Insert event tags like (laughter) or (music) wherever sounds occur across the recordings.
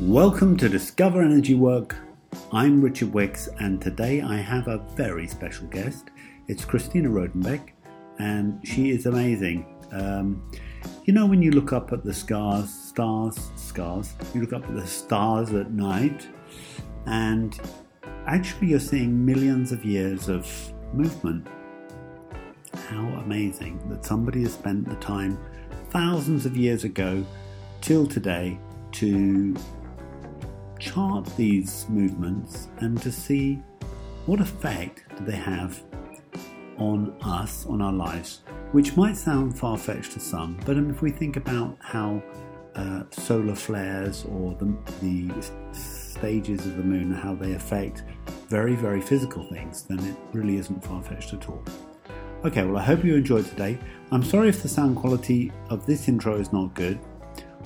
Welcome to Discover Energy Work. I'm Richard Wicks, and today I have a very special guest. It's Christina Rodenbeck, and she is amazing. Um, you know, when you look up at the stars, stars, stars, you look up at the stars at night, and actually you're seeing millions of years of movement. How amazing that somebody has spent the time thousands of years ago till today to chart these movements and to see what effect do they have on us, on our lives, which might sound far fetched to some, but if we think about how uh, solar flares or the, the stages of the moon, how they affect very, very physical things, then it really isn't far fetched at all. Okay, well, I hope you enjoyed today. I'm sorry if the sound quality of this intro is not good.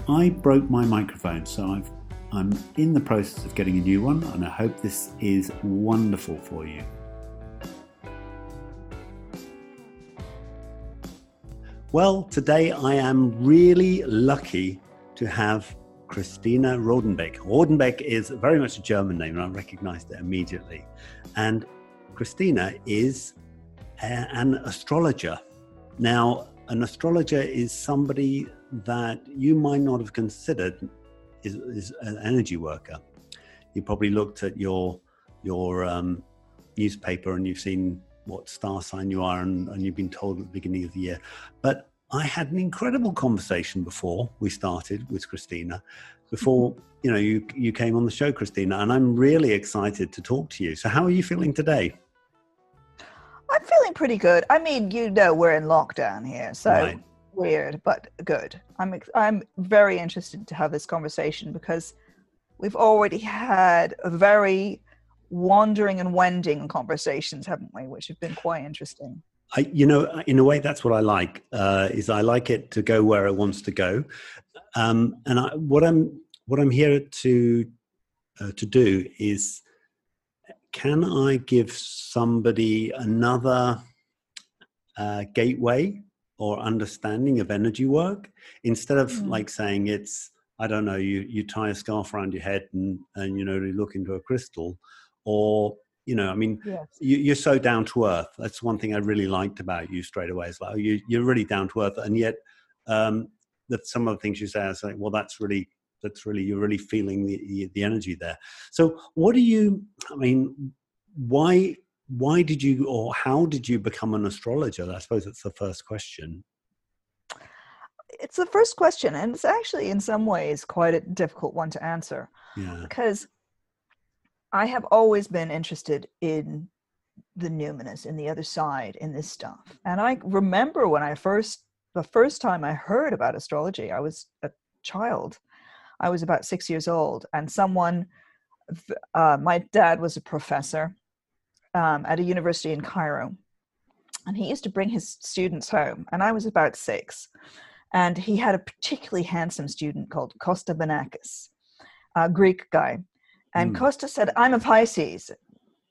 I broke my microphone, so I've, I'm in the process of getting a new one, and I hope this is wonderful for you. Well, today I am really lucky to have Christina Rodenbeck. Rodenbeck is very much a German name, and I recognized it immediately. And Christina is a, an astrologer. Now, an astrologer is somebody that you might not have considered is, is an energy worker. You probably looked at your your um, newspaper and you've seen what star sign you are, and, and you've been told at the beginning of the year. But I had an incredible conversation before we started with Christina, before mm-hmm. you know you you came on the show, Christina, and I'm really excited to talk to you. So, how are you feeling today? I'm feeling pretty good. I mean, you know, we're in lockdown here, so right. Weird, but good. I'm I'm very interested to have this conversation because we've already had a very wandering and wending conversations, haven't we? Which have been quite interesting. I, you know, in a way, that's what I like. Uh, is I like it to go where it wants to go, um, and I, what I'm what I'm here to uh, to do is, can I give somebody another uh, gateway or understanding of energy work instead of mm. like saying it's I don't know you you tie a scarf around your head and and you know you look into a crystal, or you know i mean yes. you, are so down to earth that's one thing i really liked about you straight away as well you, you're really down to earth and yet um, that some of the things you say are like well that's really that's really you're really feeling the, the energy there so what do you i mean why why did you or how did you become an astrologer i suppose that's the first question it's the first question and it's actually in some ways quite a difficult one to answer yeah. because I have always been interested in the numinous, in the other side, in this stuff. And I remember when I first, the first time I heard about astrology, I was a child. I was about six years old, and someone, uh, my dad was a professor um, at a university in Cairo, and he used to bring his students home, and I was about six. And he had a particularly handsome student called Costa Banakis, a Greek guy and mm. Costa said, I'm a Pisces.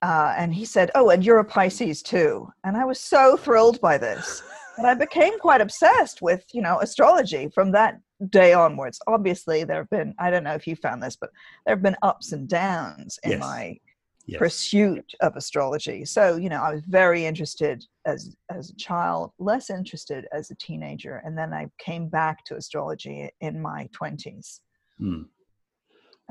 Uh, and he said, Oh, and you're a Pisces too. And I was so thrilled by this. (laughs) and I became quite obsessed with, you know, astrology from that day onwards. Obviously, there have been, I don't know if you found this, but there have been ups and downs in yes. my yes. pursuit of astrology. So, you know, I was very interested as as a child, less interested as a teenager, and then I came back to astrology in my 20s. Mm.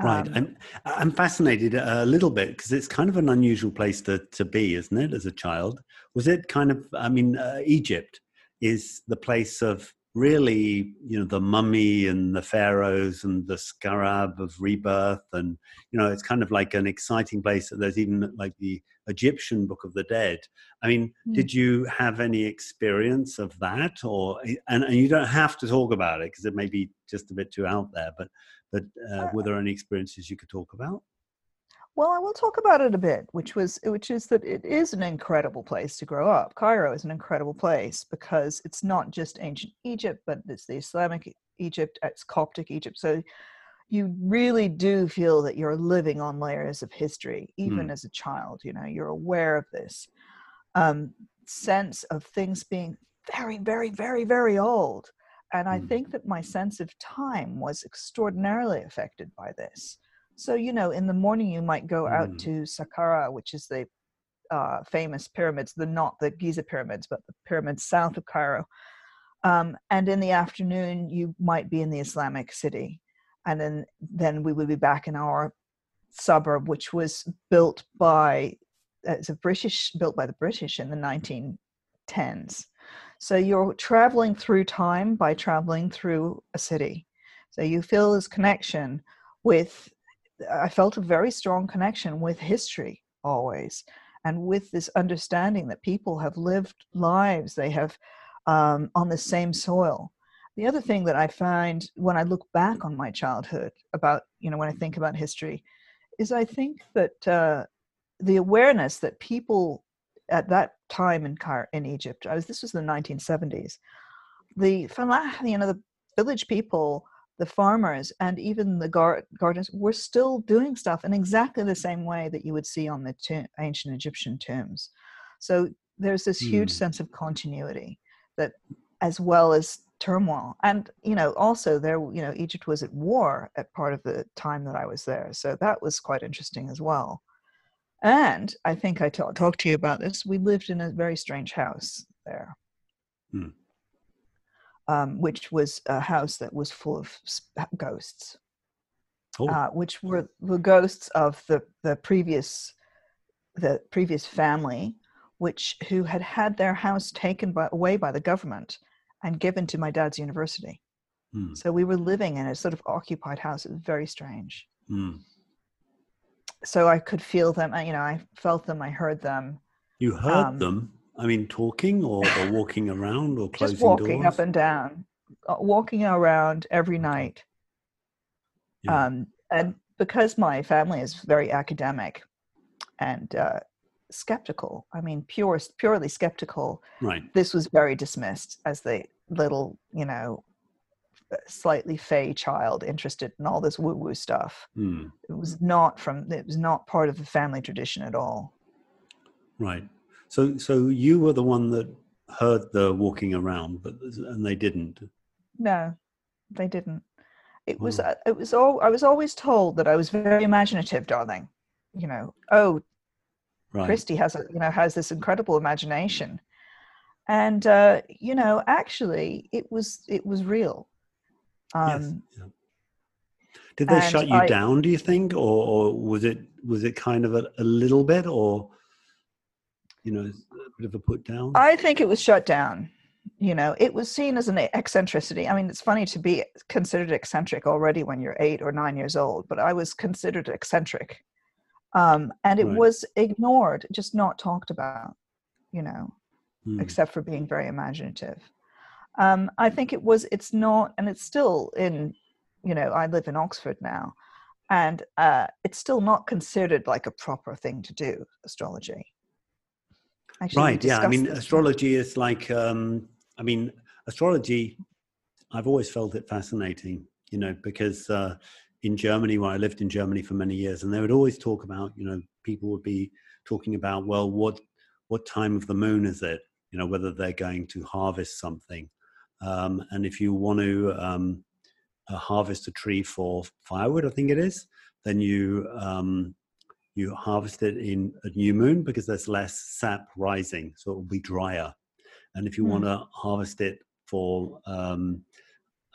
Right. Um, I'm, I'm fascinated a little bit because it's kind of an unusual place to, to be, isn't it, as a child? Was it kind of, I mean, uh, Egypt is the place of really, you know, the mummy and the pharaohs and the scarab of rebirth. And, you know, it's kind of like an exciting place. That there's even like the Egyptian Book of the Dead. I mean, mm. did you have any experience of that? Or, and, and you don't have to talk about it because it may be just a bit too out there, but but uh, were there any experiences you could talk about? Well, I will talk about it a bit, which was which is that it is an incredible place to grow up. Cairo is an incredible place because it's not just ancient Egypt, but it's the Islamic Egypt, it's Coptic Egypt. So you really do feel that you're living on layers of history, even mm. as a child. You know, you're aware of this um, sense of things being very, very, very, very old and I mm. think that my sense of time was extraordinarily affected by this. So, you know, in the morning you might go out mm. to Saqqara, which is the uh, famous pyramids, the not the Giza pyramids, but the pyramids south of Cairo. Um, and in the afternoon, you might be in the Islamic city. And then, then we would be back in our suburb, which was built by, it's a British, built by the British in the 1910s. So you're traveling through time by traveling through a city. So you feel this connection with, I felt a very strong connection with history always, and with this understanding that people have lived lives, they have um, on the same soil. The other thing that I find when I look back on my childhood about, you know, when I think about history, is I think that uh, the awareness that people at that time in Cairo, in Egypt, I was this was the 1970s, the you know the village people, the farmers, and even the gar- gardens were still doing stuff in exactly the same way that you would see on the to- ancient Egyptian tombs. So there's this huge mm. sense of continuity that, as well as turmoil, and you know also there you know Egypt was at war at part of the time that I was there, so that was quite interesting as well. And I think I talked to you about this. We lived in a very strange house there, hmm. Um, which was a house that was full of ghosts, oh. uh, which were the ghosts of the the previous the previous family, which who had had their house taken by, away by the government and given to my dad's university. Hmm. So we were living in a sort of occupied house. It was very strange. Hmm so I could feel them. You know, I felt them. I heard them. You heard um, them. I mean, talking or, or walking around or closing just walking doors? up and down, uh, walking around every night. Yeah. Um, and because my family is very academic and uh, skeptical, I mean, pure, purely skeptical. Right. This was very dismissed as the little, you know, slightly fey child interested in all this woo woo stuff. Mm. It was not from. It was not part of the family tradition at all. Right. So, so you were the one that heard the walking around, but and they didn't. No, they didn't. It was. Oh. It was all. I was always told that I was very imaginative, darling. You know. Oh, right. Christy has a. You know has this incredible imagination, and uh, you know actually it was it was real um, yes. Yeah. Did they shut you I, down? Do you think, or, or, was it was it kind of a, a, little bit, or you know, a bit of a put down? I think it was shut down. You know, it was seen as an eccentricity. I mean, it's funny to be considered eccentric already when you're eight or nine years old, but I was considered eccentric, um, and it right. was ignored, just not talked about. You know, hmm. except for being very imaginative um, I think it was, it's not, and it's still in, you know, I live in Oxford now, and uh, it's still not considered like a proper thing to do, astrology. Actually, right, yeah. I mean, astrology is like, um, I mean, astrology, I've always felt it fascinating, you know, because uh, in Germany, where I lived in Germany for many years, and they would always talk about, you know, people would be talking about, well, what what time of the moon is it? You know, whether they're going to harvest something um, and if you want to um, uh, harvest a tree for firewood, I think it is, then you um, you harvest it in a new moon because there's less sap rising, so it will be drier. And if you mm. want to harvest it for um,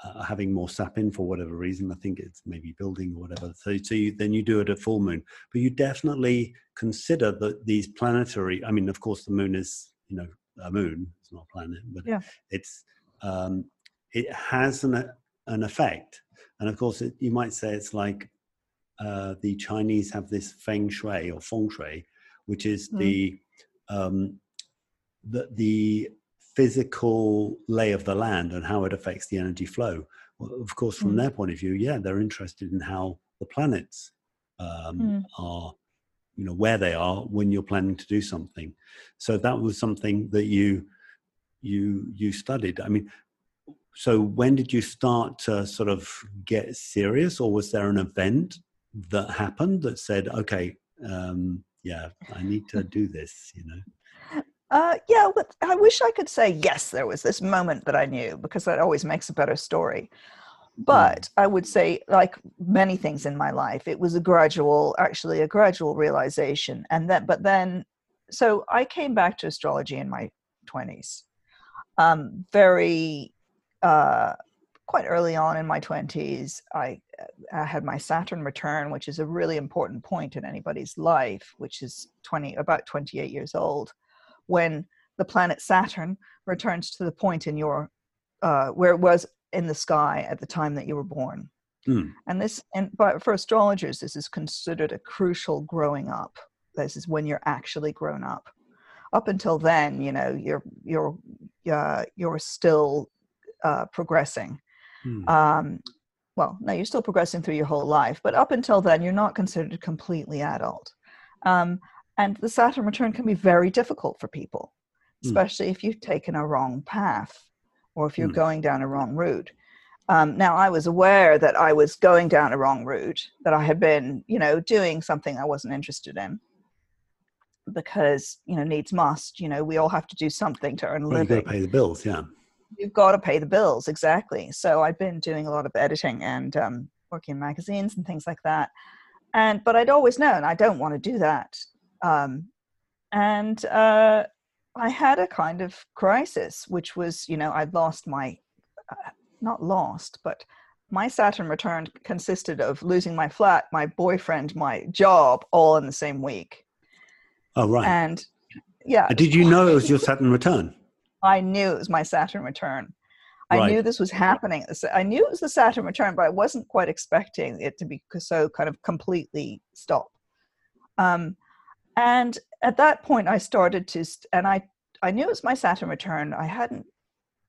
uh, having more sap in for whatever reason, I think it's maybe building or whatever. So, so you, then you do it at full moon. But you definitely consider that these planetary. I mean, of course, the moon is you know a moon. It's not a planet, but yeah. it's um, it has an, an effect. And of course, it, you might say it's like uh, the Chinese have this feng shui or feng shui, which is mm. the, um, the, the physical lay of the land and how it affects the energy flow. Well, of course, from mm. their point of view, yeah, they're interested in how the planets um, mm. are, you know, where they are when you're planning to do something. So that was something that you you you studied. I mean, so when did you start to sort of get serious, or was there an event that happened that said, "Okay, um, yeah, I need to do this"? You know. Uh, yeah, but I wish I could say yes. There was this moment that I knew because that always makes a better story. but mm. I would say, like many things in my life, it was a gradual, actually, a gradual realization. And then, but then, so I came back to astrology in my 20s, um, very, uh, quite early on in my 20s. I, I had my Saturn return, which is a really important point in anybody's life, which is 20, about 28 years old, when the planet Saturn returns to the point in your uh, where it was in the sky at the time that you were born. Mm. And this, and but for astrologers, this is considered a crucial growing up. This is when you're actually grown up. Up until then, you know, you're you're uh, you're still uh, progressing. Mm. Um, well, no, you're still progressing through your whole life, but up until then, you're not considered completely adult. Um, and the Saturn return can be very difficult for people, hmm. especially mm. if you've taken a wrong path or if you're mm. going down a wrong route. Um, now, I was aware that I was going down a wrong route, that I had been, you know, doing something I wasn't interested in because, you know, needs must. You know, we all have to do something to earn a well, living. You've got to pay the bills, yeah. You've got to pay the bills, exactly. So I've been doing a lot of editing and um, working in magazines and things like that. And, but I'd always known I don't want to do that. Um, and uh, I had a kind of crisis, which was, you know, I'd lost my, uh, not lost, but my Saturn return consisted of losing my flat, my boyfriend, my job, all in the same week. Oh, right. And yeah. Did you know it was your Saturn return? I knew it was my Saturn return. I right. knew this was happening. I knew it was the Saturn return, but I wasn't quite expecting it to be so kind of completely stop. Um, and at that point i started to and i i knew it was my saturn return i hadn't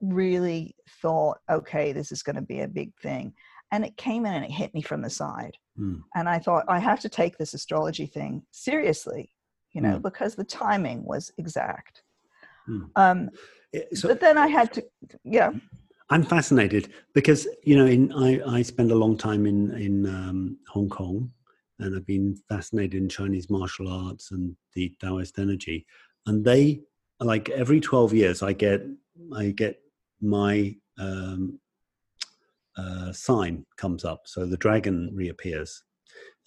really thought okay this is going to be a big thing and it came in and it hit me from the side mm. and i thought i have to take this astrology thing seriously you know mm. because the timing was exact mm. um so, but then i had to yeah i'm fascinated because you know in i i spend a long time in in um, hong kong and I've been fascinated in Chinese martial arts and the Taoist energy. And they like every 12 years I get I get my um, uh, sign comes up. So the dragon reappears.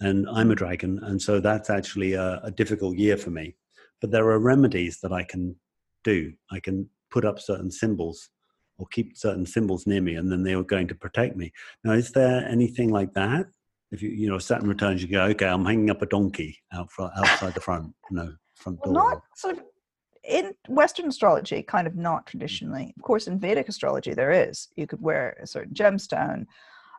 And I'm a dragon, and so that's actually a, a difficult year for me. But there are remedies that I can do. I can put up certain symbols or keep certain symbols near me, and then they are going to protect me. Now, is there anything like that if you you know Saturn returns, you go, okay, I'm hanging up a donkey out front, outside the front, you know, front door. Not sort of in Western astrology, kind of not traditionally. Of course, in Vedic astrology, there is. You could wear a certain gemstone.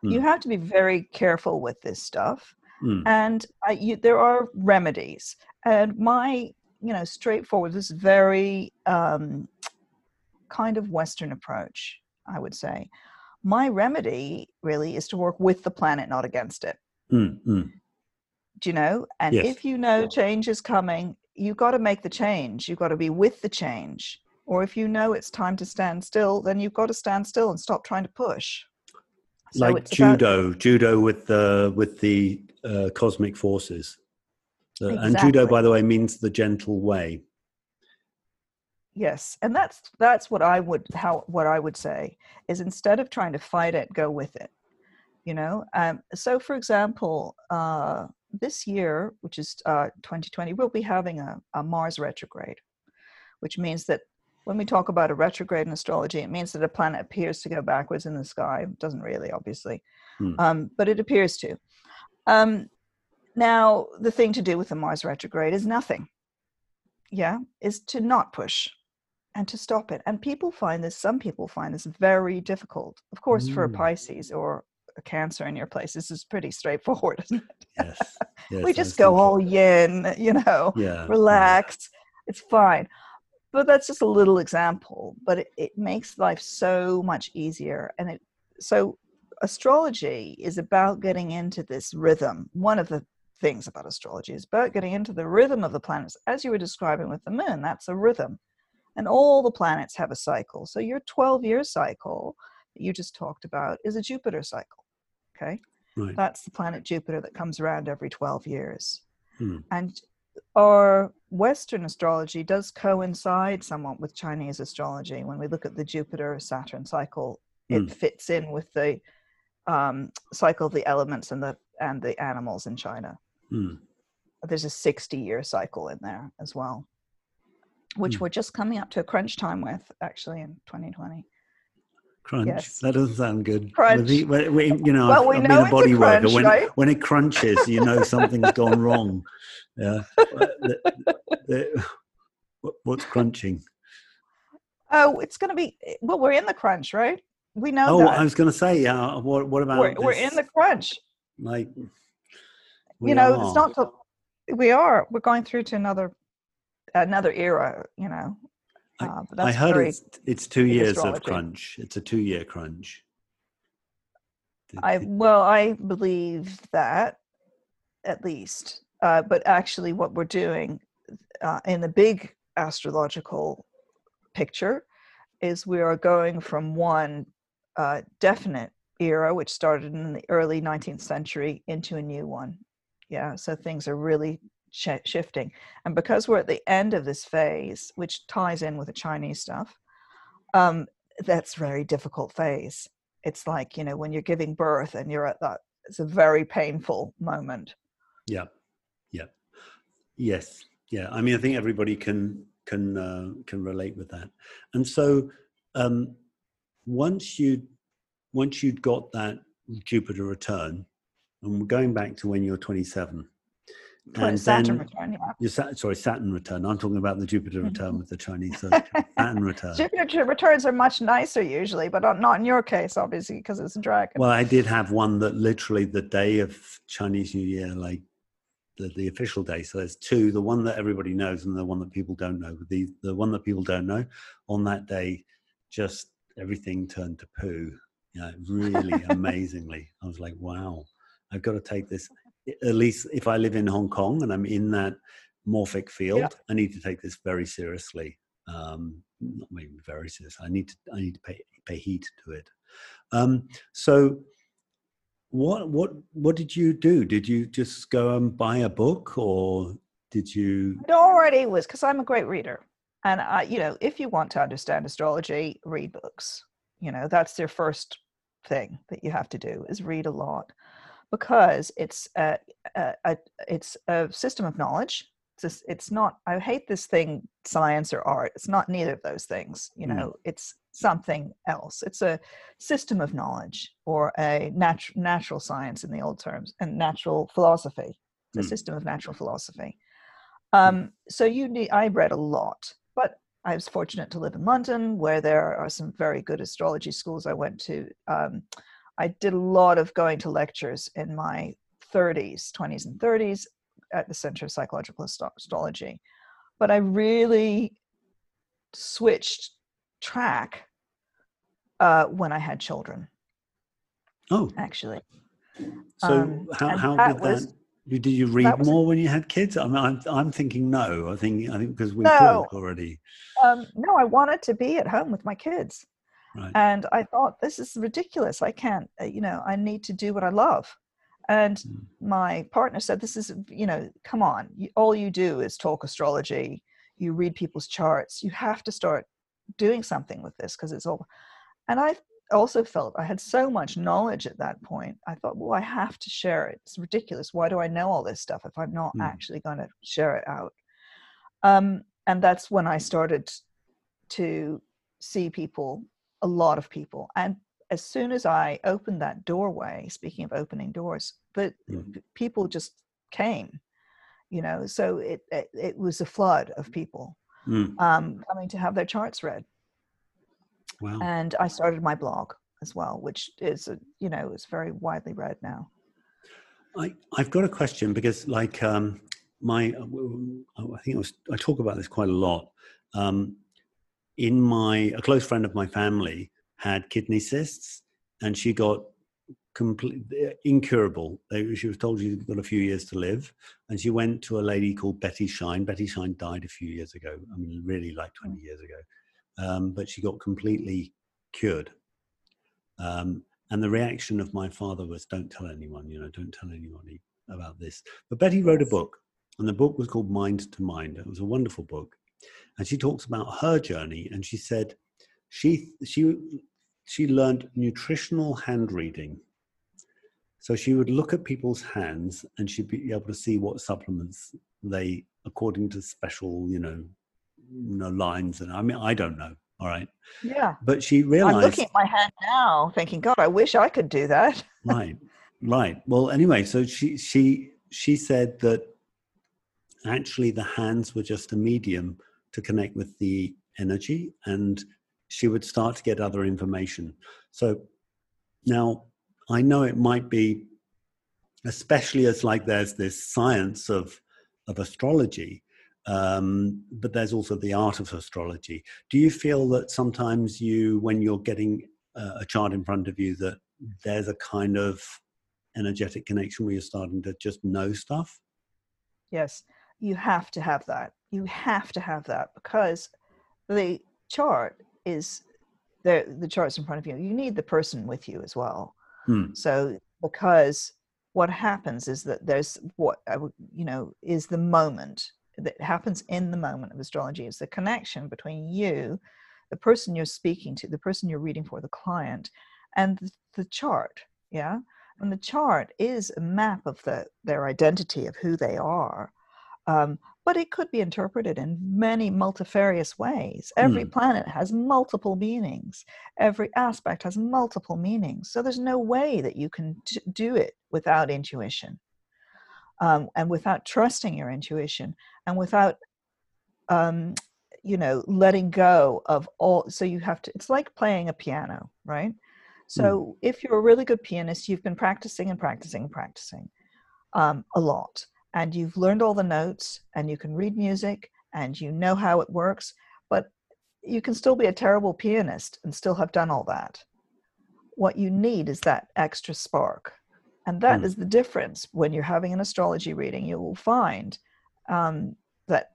Mm. You have to be very careful with this stuff, mm. and I, you, there are remedies. And my, you know, straightforward, this very um, kind of Western approach, I would say. My remedy really is to work with the planet, not against it. Mm, mm. Do you know? And yes. if you know change is coming, you've got to make the change. You've got to be with the change. Or if you know it's time to stand still, then you've got to stand still and stop trying to push. So like judo, about... judo with the with the uh, cosmic forces. exactly. And judo, by the way, means the gentle way. Yes, and that's that's what I would how what I would say is instead of trying to fight it, go with it you know? Um, so for example uh, this year which is uh, 2020 we'll be having a, a, mars retrograde which means that when we talk about a retrograde in astrology it means that a planet appears to go backwards in the sky. It doesn't really obviously hmm. um, but it appears to. Um, now the thing to do with the mars retrograde is nothing. Yeah? Is to not push and to stop it and people find this some people find this very difficult of course mm. for a hmm. pisces or a cancer in your place. This is pretty straightforward, (laughs) isn't it? Yes. yes we just go all yin, (laughs) you know, yeah, relax. Yeah. It's fine. But that's just a little example, but it, it makes life so much easier. And it so astrology is about getting into this rhythm. One of the things about astrology is about getting into the rhythm of the planets, as you were describing with the moon. That's a rhythm. And all the planets have a cycle. So your 12 year cycle that you just talked about is a Jupiter cycle. Okay. Right. That's the planet Jupiter that comes around every 12 years. Hmm. And our Western astrology does coincide somewhat with Chinese astrology. When we look at the Jupiter Saturn cycle, it hmm. fits in with the um, cycle of the elements and the and the animals in China. Mm. There's a 60 year cycle in there as well, which mm. we're just coming up to a crunch time with actually in 2020. Crunch. Yes. That doesn't sound good. Crunch. The, when, you know, well, we I've know been a body a crunch, worker. When, right? when it crunches, you know something's gone wrong. (laughs) Yeah. the, the, what's crunching? Oh, it's going to be. Well, we're in the crunch, right? We know. Oh, that. I was going to say, yeah. Uh, what, what about? We're, we're in the crunch. Like, you know, are. it's not. The, we are. We're going through to another another era. You know. Uh, I heard it's, it's two years astrology. of crunch. It's a two year crunch. I well, I believe that at least. Uh, but actually, what we're doing uh, in the big astrological picture is we are going from one uh, definite era, which started in the early 19th century, into a new one. Yeah, so things are really sh- shifting. And because we're at the end of this phase, which ties in with the Chinese stuff, um, that's very difficult phase. It's like, you know, when you're giving birth and you're at that, it's a very painful moment. Yeah. Yeah. Yes. Yeah. I mean, I think everybody can can uh, can relate with that. And so um, once you once you'd got that Jupiter return, and we're going back to when you're 27. And Saturn then, return, yeah. Your, sorry, Saturn return. I'm talking about the Jupiter mm-hmm. return with the Chinese uh, (laughs) Saturn return. Jupiter returns are much nicer usually, but not in your case, obviously, because it's a dragon. Well, I did have one that literally the day of Chinese New Year, like the, the official day. So there's two: the one that everybody knows and the one that people don't know. The the one that people don't know on that day, just everything turned to poo. You know, really (laughs) amazingly. I was like, wow, I've got to take this. At least if I live in Hong Kong and I'm in that morphic field, yeah. I need to take this very seriously. Um, not maybe very serious. I need to I need to pay pay heed to it. Um, so what what what did you do? Did you just go and buy a book, or did you? It already was because I'm a great reader, and I, you know, if you want to understand astrology, read books. You know, that's your first thing that you have to do is read a lot, because it's a, a, a it's a system of knowledge. It's just, it's not. I hate this thing, science or art. It's not neither of those things. You hmm. know, mm. it's something else. It's a system of knowledge or a nat- natural science in the old terms and natural philosophy. It's a mm. system of natural philosophy. Um, so you need, I read a lot, but I was fortunate to live in London where there are some very good astrology schools I went to. Um, I did a lot of going to lectures in my 30s, 20s, and 30s at the Center of Psychological Astrology. But I really switched track uh, when I had children. Oh, actually. So um, how how that did was, that? Did you read more when you had kids? I mean, I'm, I'm thinking no. I think I think because we no, already. Um, no, I wanted to be at home with my kids, right. and I thought this is ridiculous. I can't. Uh, you know, I need to do what I love. And mm. my partner said, "This is, you know, come on. You, all you do is talk astrology. You read people's charts. You have to start doing something with this because it's all and i also felt i had so much knowledge at that point i thought well i have to share it it's ridiculous why do i know all this stuff if i'm not mm. actually going to share it out um, and that's when i started to see people a lot of people and as soon as i opened that doorway speaking of opening doors the mm. people just came you know so it, it, it was a flood of people mm. um, coming to have their charts read. Wow. And I started my blog as well, which is, you know, is very widely read now. I, I've got a question because, like, um, my, I think I, was, I talk about this quite a lot. Um, in my, a close friend of my family had kidney cysts, and she got complete incurable. She was told she's got a few years to live, and she went to a lady called Betty Shine. Betty Shine died a few years ago. I mean, really like mm. twenty years ago, um, but she got completely cured. Um, and the reaction of my father was, "Don't tell anyone. You know, don't tell anybody about this." But Betty wrote a book, and the book was called Mind to Mind. It was a wonderful book, and she talks about her journey. And she said she she she learned nutritional hand reading So she would look at people's hands and she'd be able to see what supplements they, according to special, you know, you know lines. And I mean, I don't know. All right. Yeah. But she realized. I'm looking at my hand now, thinking, God, I wish I could do that. (laughs) right. Right. Well, anyway, so she she she said that actually the hands were just a medium to connect with the energy, and she would start to get other information. So now I know it might be, especially as like there's this science of of astrology, um, but there's also the art of astrology. Do you feel that sometimes you, when you're getting a chart in front of you, that there's a kind of energetic connection where you're starting to just know stuff? Yes, you have to have that. You have to have that because the chart is the the chart's in front of you. You need the person with you as well. Hmm. So because what happens is that there's what I would, you know, is the moment that happens in the moment of astrology is the connection between you, the person you're speaking to, the person you're reading for, the client, and the, the chart. Yeah. And the chart is a map of the, their identity of who they are. Um, but it could be interpreted in many multifarious ways. Every mm. planet has multiple meanings, every aspect has multiple meanings. So there's no way that you can t- do it without intuition um, and without trusting your intuition and without, um, you know, letting go of all. So you have to, it's like playing a piano, right? So mm. if you're a really good pianist, you've been practicing and practicing and practicing um, a lot and you've learned all the notes and you can read music and you know how it works, but you can still be a terrible pianist and still have done all that. What you need is that extra spark. And that mm. is the difference when you're having an astrology reading. You will find um, that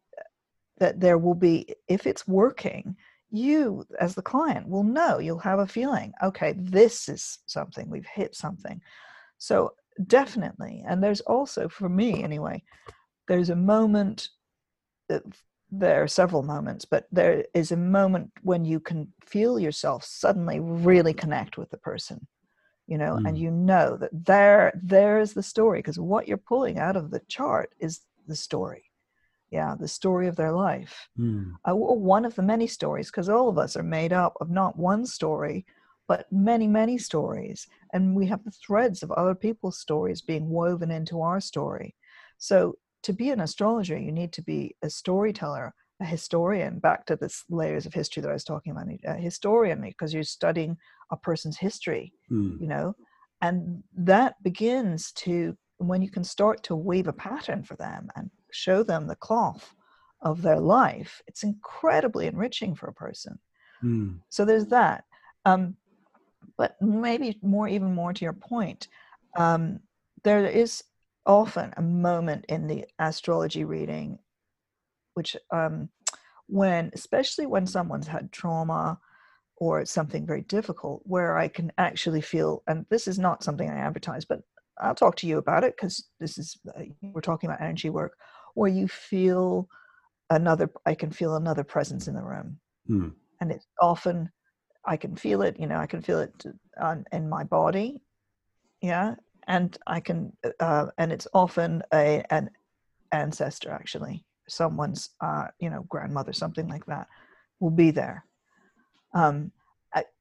that there will be, if it's working, you as the client will know. You'll have a feeling. Okay, this is something. We've hit something. So definitely and there's also for me anyway there's a moment there are several moments but there is a moment when you can feel yourself suddenly really connect with the person you know mm. and you know that there there is the story because what you're pulling out of the chart is the story yeah the story of their life mm. uh, one of the many stories because all of us are made up of not one story but many, many stories. And we have the threads of other people's stories being woven into our story. So to be an astrologer, you need to be a storyteller, a historian, back to the layers of history that I was talking about, a historian, because you're studying a person's history, mm. you know, and that begins to, when you can start to weave a pattern for them and show them the cloth of their life, it's incredibly enriching for a person. Mm. So there's that. Um, but maybe more, even more to your point, um, there is often a moment in the astrology reading, which um, when, especially when someone's had trauma or something very difficult, where I can actually feel, and this is not something I advertise, but I'll talk to you about it because this is uh, we're talking about energy work, where you feel another, I can feel another presence in the room, hmm. and it's often I can feel it, you know, I can feel it on, in my body. Yeah. And I can, uh, and it's often a, an ancestor actually, someone's, uh, you know, grandmother, something like that will be there. Um,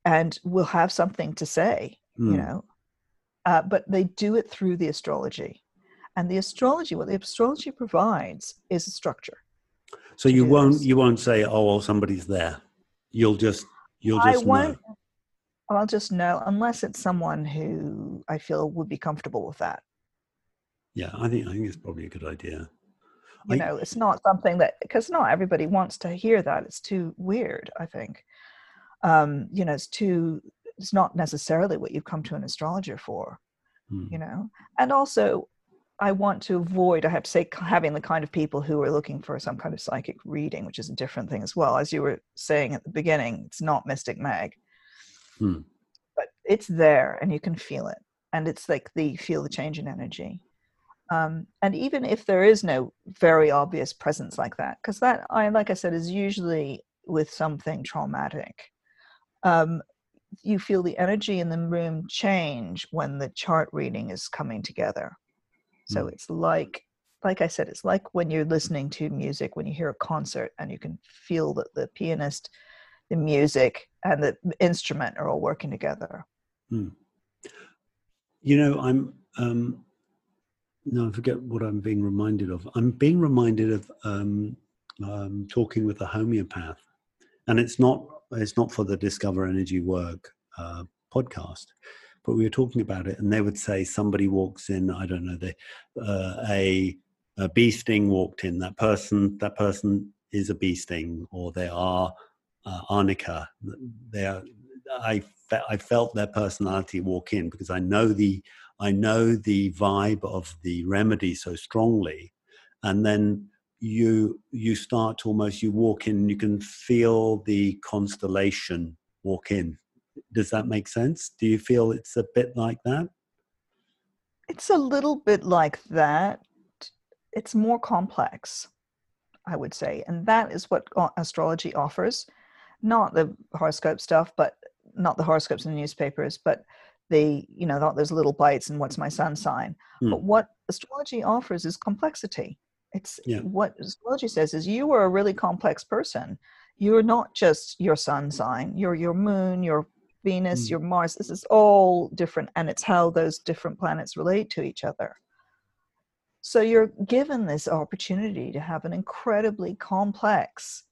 and will have something to say, mm. you hmm. know, uh, but they do it through the astrology. And the astrology, what the astrology provides is a structure. So you won't, you won't say, oh, well, somebody's there. You'll just You'll just I won't, know. I'll just know unless it's someone who I feel would be comfortable with that. Yeah, I think I think it's probably a good idea. You I, know, it's not something that because not everybody wants to hear that. It's too weird. I think. Um, you know, it's too. It's not necessarily what you've come to an astrologer for. Hmm. You know, and also I want to avoid, I have to say, having the kind of people who are looking for some kind of psychic reading, which is a different thing as well. As you were saying at the beginning, it's not Mystic Meg, hmm. but it's there and you can feel it. And it's like the feel the change in energy. Um, and even if there is no very obvious presence like that, because that, I like I said, is usually with something traumatic. Um, you feel the energy in the room change when the chart reading is coming together. So mm. it's like, like I said, it's like when you're listening to music, when you hear a concert and you can feel that the pianist, the music, and the instrument are all working together. Mm. You know, I'm, um, no, I forget what I'm being reminded of. I'm being reminded of um, um, talking with a homeopath, and it's not it's not for the Discover Energy Work uh, podcast, but we were talking about it, and they would say somebody walks in. I don't know, they, uh, a a bee sting walked in. That person that person is a bee sting, or they are uh, arnica. They are. I fe- I felt their personality walk in because I know the I know the vibe of the remedy so strongly, and then you you start to almost you walk in you can feel the constellation walk in does that make sense? Do you feel it's a bit like that? It's a little bit like that. It's more complex i would say and that is what astrology offers. Not the horoscope stuff but not the horoscopes in the newspapers but the you know not those little bites and what's my sun sign. Mm. but what astrology offers is complexity. It's yeah. what astrology says is you are a really complex person. You're not just your sun sign. You're your moon your venus mm. your mars this is all different and it's how those different planets relate to each other so you're given this opportunity to have an incredibly complex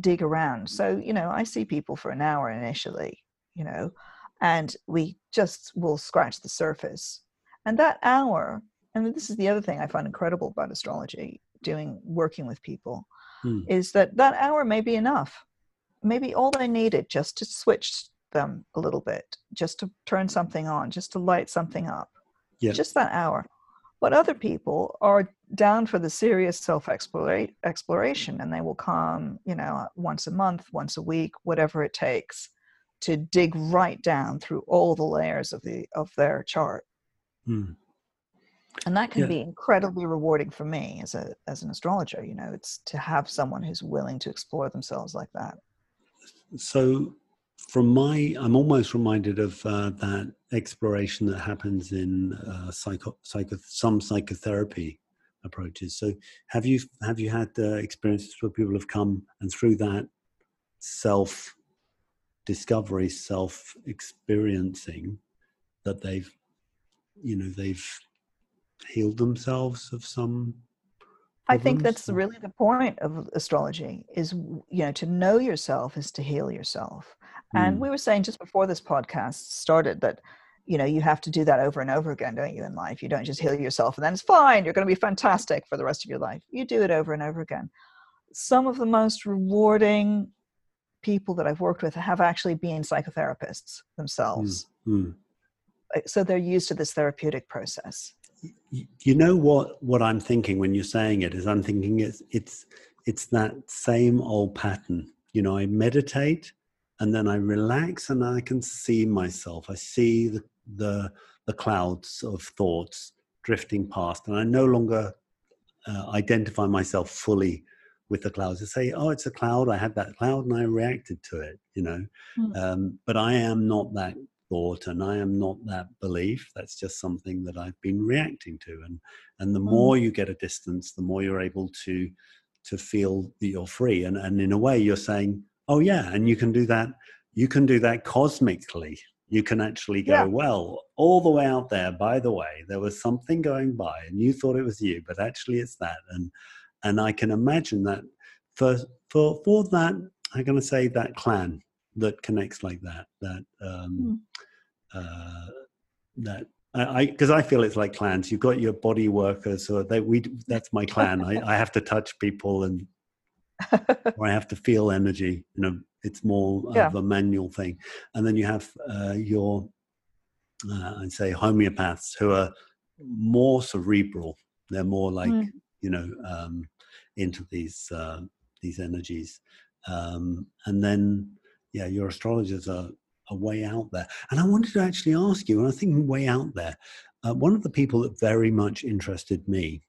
dig around so you know i see people for an hour initially you know and we just will scratch the surface. And that hour, and this is the other thing I find incredible about astrology, doing working with people, hmm. is that that hour may be enough. Maybe all they needed just to switch them a little bit, just to turn something on, just to light something up. Yeah. Just that hour. But other people are down for the serious self exploration and they will come, you know, once a month, once a week, whatever it takes to dig right down through all the layers of the of their chart mm. and that can yeah. be incredibly rewarding for me as a as an astrologer you know it's to have someone who's willing to explore themselves like that so from my i'm almost reminded of uh, that exploration that happens in uh, psycho, psycho some psychotherapy approaches so have you have you had uh, experiences where people have come and through that self discovery self experiencing that they've you know they've healed themselves of some? I think that's really the point of astrology is you know to know yourself is to heal yourself and mm. we were saying just before this podcast started that you know you have to do that over and over again don't you in life you don't just heal yourself and then it's fine you're going to be fantastic for the rest of your life you do it over and over again some of the most rewarding people that I've worked with have actually been psychotherapists themselves. Mm, So they're used to this therapeutic process. You know what what I'm thinking when you're saying it is I'm thinking it's it's it's that same old pattern. You know, I meditate and then I relax and I can see myself. I see the the, the clouds of thoughts drifting past and I no longer uh, identify myself fully with the clouds to say, oh, it's a cloud. I had that cloud and I reacted to it, you know. Mm. Um, but I am not that thought and I am not that belief. That's just something that I've been reacting to. And and the mm. more you get a distance, the more you're able to to feel that you're free. And and in a way you're saying, oh yeah, and you can do that, you can do that cosmically. You can actually go, yeah. well, all the way out there, by the way, there was something going by and you thought it was you, but actually it's that. And and I can imagine that for for for that, I'm going to say that clan that connects like that. That um, mm. uh, that I because I, I, feel it's like clans. You've got your body workers, or they we that's my clan. I, I have to touch people and (laughs) or I have to feel energy. You know, it's more yeah. of a manual thing. And then you have uh, your uh, I'd say homeopaths who are more cerebral. They're more like mm. you know um, into these uh, these energies, um, and then yeah, your astrologers are, are way out there. And I wanted to actually ask you, and I think way out there, uh, one of the people that very much interested me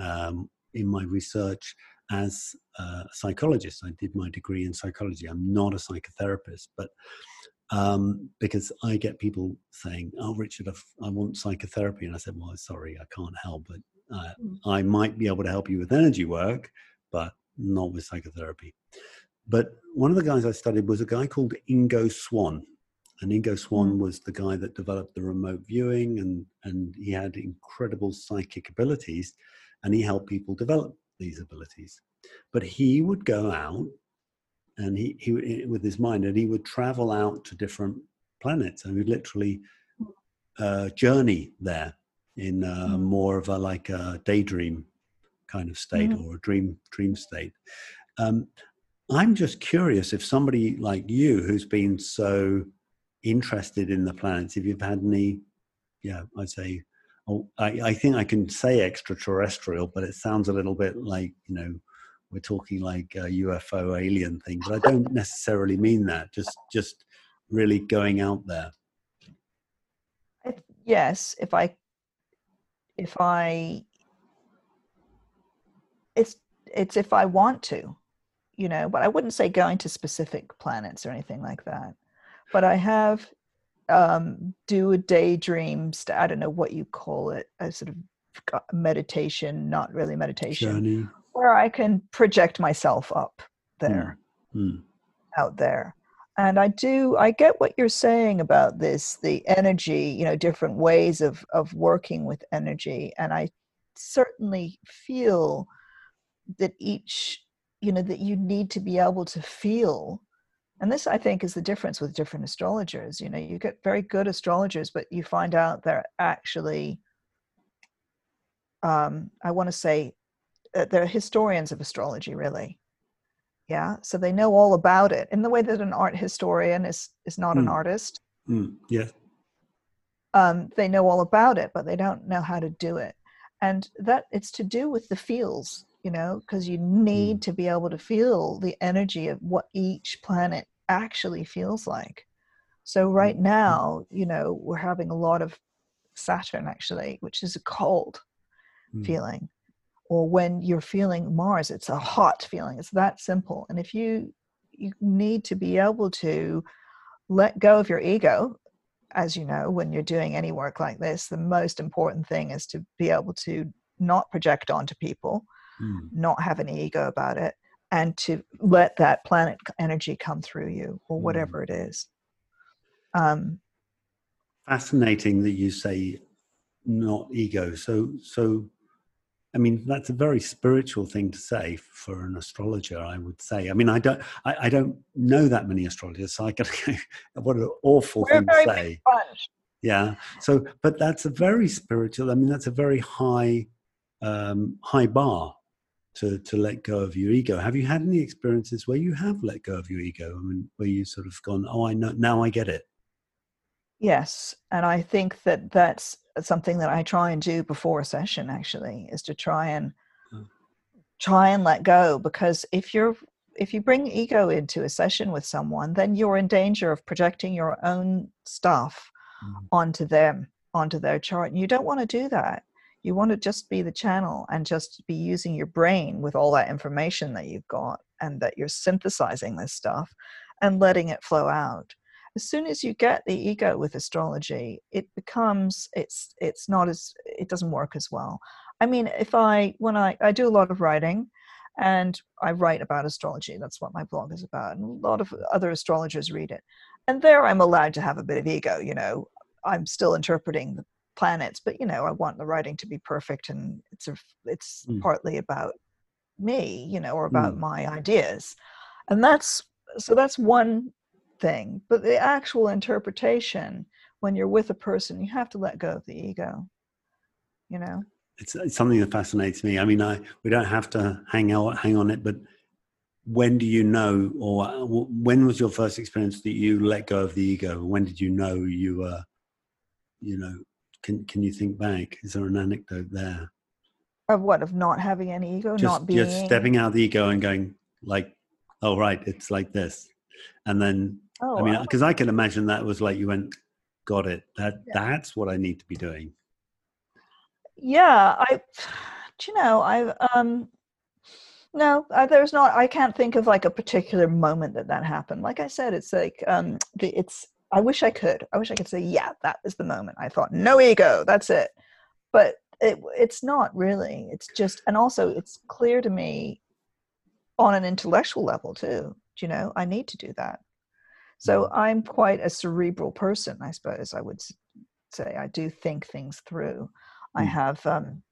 um, in my research as a psychologist. I did my degree in psychology. I'm not a psychotherapist, but um, because I get people saying, "Oh, Richard, I want psychotherapy," and I said, "Well, sorry, I can't help, but uh, mm. I might be able to help you with energy work, but not with psychotherapy." But one of the guys I studied was a guy called Ingo Swann. and Ingo Swann mm. was the guy that developed the remote viewing, and and he had incredible psychic abilities, and he helped people develop these abilities. But he would go out and he, he with his mind and he would travel out to different planets and would literally uh, journey there in uh, mm. more of a like a daydream kind of state mm. or a dream dream state um, i'm just curious if somebody like you who's been so interested in the planets if you've had any yeah i'd say oh, I, I think i can say extraterrestrial but it sounds a little bit like you know we're talking like a UFO alien thing, but I don't necessarily mean that. Just just really going out there. Yes, if I if I it's it's if I want to, you know, but I wouldn't say going to specific planets or anything like that. But I have um do a daydream st- I don't know what you call it, a sort of meditation, not really meditation. Journey where I can project myself up there, mm. out there. And I do, I get what you're saying about this, the energy, you know, different ways of, of working with energy. And I certainly feel that each, you know, that you need to be able to feel. And this, I think, is the difference with different astrologers. You know, you get very good astrologers, but you find out they're actually, um, I want to say, uh, they're historians of astrology, really. Yeah, so they know all about it in the way that an art historian is is not mm. an artist. Mm. Yeah. Um, they know all about it, but they don't know how to do it, and that it's to do with the feels, you know, because you need mm. to be able to feel the energy of what each planet actually feels like. So mm, right now, you know, we're having a lot of Saturn actually, which is a cold mm. feeling or when you're feeling Mars, it's a hot feeling. It's that simple. And if you you need to be able to let go of your ego, as you know, when you're doing any work like this, the most important thing is to be able to not project onto people, mm. not have an ego about it, and to let that planet energy come through you or hmm. whatever mm. it is. Um, Fascinating that you say not ego. So so I mean, that's a very spiritual thing to say for an astrologer, I would say. I mean, I don't, I, I don't know that many astrologers, so I can. (laughs) what an awful We're thing to say. Yeah. So, but that's a very spiritual. I mean, that's a very high, um, high bar to to let go of your ego. Have you had any experiences where you have let go of your ego? I mean, where you sort of gone, oh, I know now, I get it. Yes, and I think that that's something that I try and do before a session actually is to try and mm. try and let go because if you're if you bring ego into a session with someone then you're in danger of projecting your own stuff mm. onto them onto their chart and you don't want to do that you want to just be the channel and just be using your brain with all that information that you've got and that you're synthesizing this stuff and letting it flow out. As soon as you get the ego with astrology it becomes it's it's not as it doesn't work as well. I mean if i when i i do a lot of writing and i write about astrology that's what my blog is about and a lot of other astrologers read it. And there i'm allowed to have a bit of ego you know. I'm still interpreting the planets but you know i want the writing to be perfect and it's a, it's mm. partly about me you know or about mm. my ideas and that's so that's one thing but the actual interpretation when you're with a person you have to let go of the ego you know it's, it's something that fascinates me i mean i we don't have to hang out hang on it but when do you know or when was your first experience that you let go of the ego when did you know you were you know can can you think back is there an anecdote there of what of not having any ego just, not being just stepping out of the ego and going like oh right it's like this and then Oh, I mean, because I can imagine that was like you went, got it. That yeah. that's what I need to be doing. Yeah, I, Do you know, I um, no, there's not. I can't think of like a particular moment that that happened. Like I said, it's like um, the, it's I wish I could. I wish I could say, yeah, that is the moment. I thought, no ego, that's it. But it, it's not really. It's just, and also it's clear to me on an intellectual level too. You know, I need to do that. So mm. I'm quite a cerebral person, I suppose I would say. I do think things through. Mm. I have, um,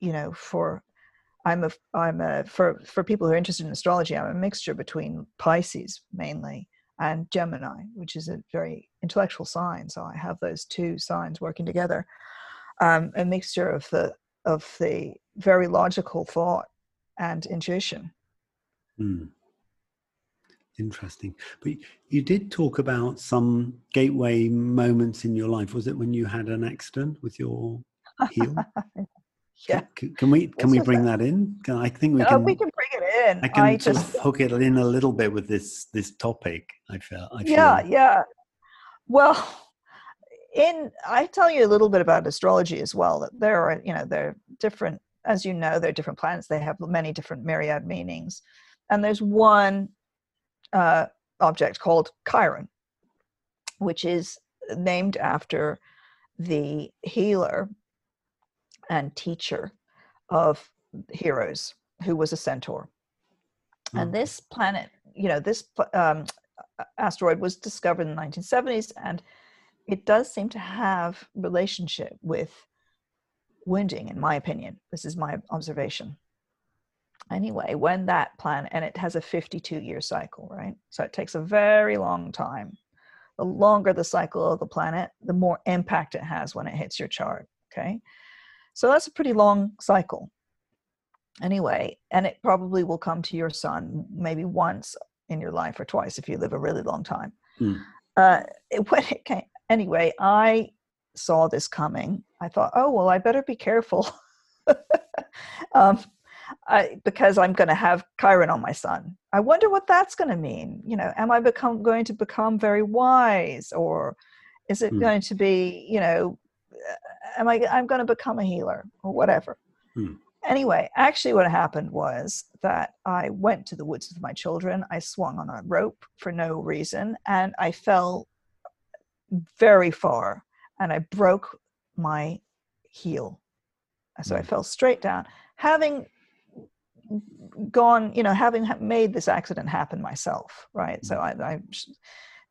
you know, for I'm a I'm a for for people who are interested in astrology, I'm a mixture between Pisces mainly and Gemini, which is a very intellectual sign. So I have those two signs working together. Um, a mixture of the of the very logical thought and intuition. Mm. Interesting. But you did talk about some gateway moments in your life. Was it when you had an accident with your heel? (laughs) yeah. Can, can, we (laughs) can we bring that in? Can, I think we oh, can. we can bring it in. I can I just hook it in a little bit with this this topic. I feel. I feel. Yeah, yeah. Well, in I tell you a little bit about astrology as well. That there are you know there are different, as you know, there are different planets. They have many different myriad meanings, and there's one uh, object called Chiron, which is named after the healer and teacher of heroes who was a centaur. Mm. And this planet, you know, this um, asteroid was discovered in the 1970s, and it does seem to have relationship with wounding, in my opinion. This is my observation anyway when that planet and it has a 52 year cycle right so it takes a very long time the longer the cycle of the planet the more impact it has when it hits your chart okay so that's a pretty long cycle anyway and it probably will come to your son maybe once in your life or twice if you live a really long time mm. uh, it, (laughs) when it came anyway i saw this coming i thought oh well i better be careful (laughs) um, I, because I'm going to have Chiron on my son. I wonder what that's going to mean. You know, am I become going to become very wise, or is it mm. going to be, you know, am I I'm going to become a healer or whatever? Mm. Anyway, actually, what happened was that I went to the woods with my children. I swung on a rope for no reason, and I fell very far, and I broke my heel. So. I hmm. fell straight down having gone, you know, having made this accident happen myself, right? So mm. I, I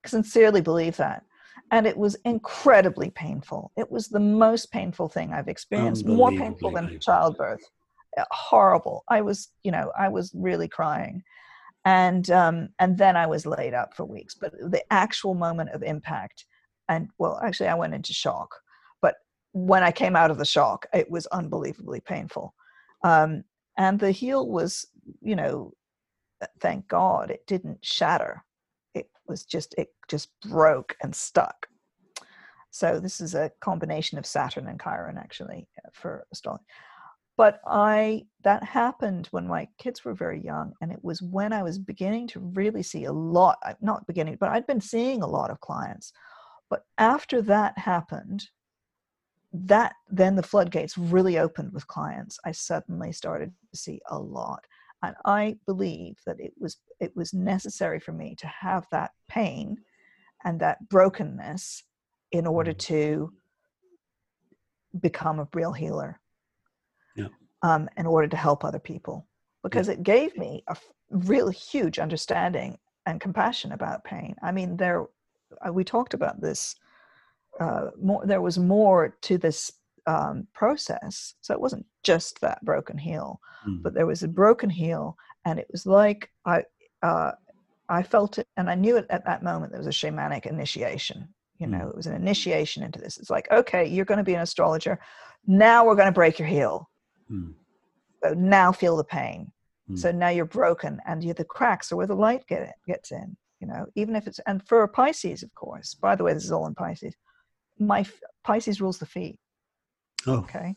sincerely believe that. And it was incredibly painful. It was the most painful thing I've experienced, more painful than childbirth. Uh, horrible. I was, you know, I was really crying. And um, and then I was laid up for weeks. But the actual moment of impact, and well, actually, I went into shock. But when I came out of the shock, it was unbelievably painful. Um, and the heel was you know uh, thank god it didn't shatter was just it just broke and stuck. So this is a combination of saturn and chiron actually uh, for astrology but i that happened when my kids were very young and it was when i was beginning to really see a lot uh, not beginning but i'd been seeing a lot of clients. But after that happened that then the floodgates really opened with clients. I suddenly started to see a lot and i believe that it was it was necessary for me to have that pain and that brokenness in order mm. to become a real healer yeah. um, in order to help other people because yeah. it gave me a real huge understanding and compassion about pain i mean there uh, we talked about this uh, more there was more to this um, process so it wasn't just that broken heel mm. but there was a broken heel and it was like i uh, i felt it and i knew it at that moment there was a shamanic initiation you know mm. it was an initiation into this it's like okay you're going to be an astrologer now we're going to break your heel mm. so now feel the pain so now you're broken and you're the cracks are where the light get, gets in you know even if it's and for pisces of course by the way this is all in pisces my Pisces rules the feet. Oh. Okay.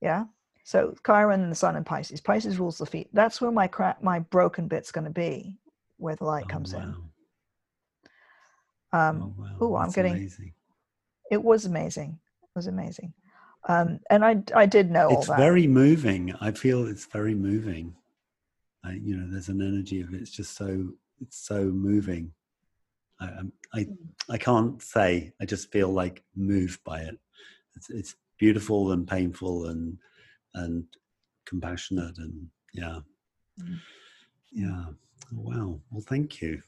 Yeah. So Chiron and the Sun and Pisces. Pisces rules the feet. That's where my my broken bit's going to be, where the light oh, comes wow. in. Um, oh, wow. I'm getting. Amazing. It was amazing. It was amazing. Um, and I, I did know it's very moving. I feel it's very moving. I, you know, there's an energy of it. It's just so, it's so moving. I, I, I can't say. I just feel like moved by it. It's, it's beautiful and painful and and compassionate and yeah, mm. yeah. Oh, wow. Well, thank you.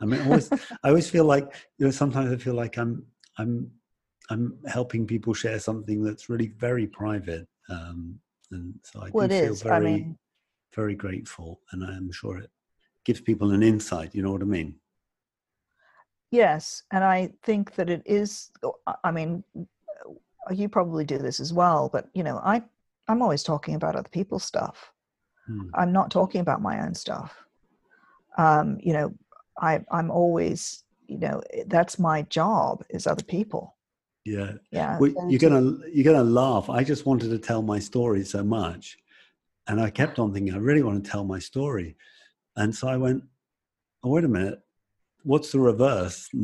I mean, I always, I always feel like you know. Sometimes I feel like I'm, I'm, I'm helping people share something that's really very private, um, and so I well, do feel is. very, I mean, very grateful, and I'm sure it gives people an insight. You know what I mean? Yes, and I think that it is. I mean, you probably do this as well, but you know, I I'm always talking about other people's stuff. Hmm. I'm not talking about my own stuff. Um, you know, I I'm always you know that's my job is other people. Yeah, yeah. Well, you're gonna you're gonna laugh. I just wanted to tell my story so much, and I kept on thinking I really want to tell my story, and so I went, oh wait a minute, what's the reverse? (laughs)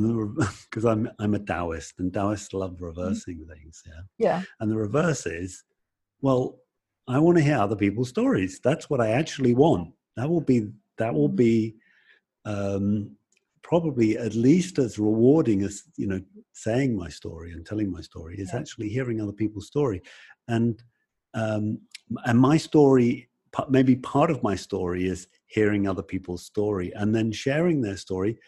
Because I'm I'm a Taoist, and Taoists love mm-hmm. reversing mm-hmm. things. Yeah. Yeah. And the reverse is, well, I want to hear other people's stories. That's what I actually want. That will be that will mm-hmm. be um, probably at least as rewarding as you know saying my story and telling my story is yeah. actually hearing other people's story, and um, and my story maybe part of my story is hearing other people's story and then sharing their story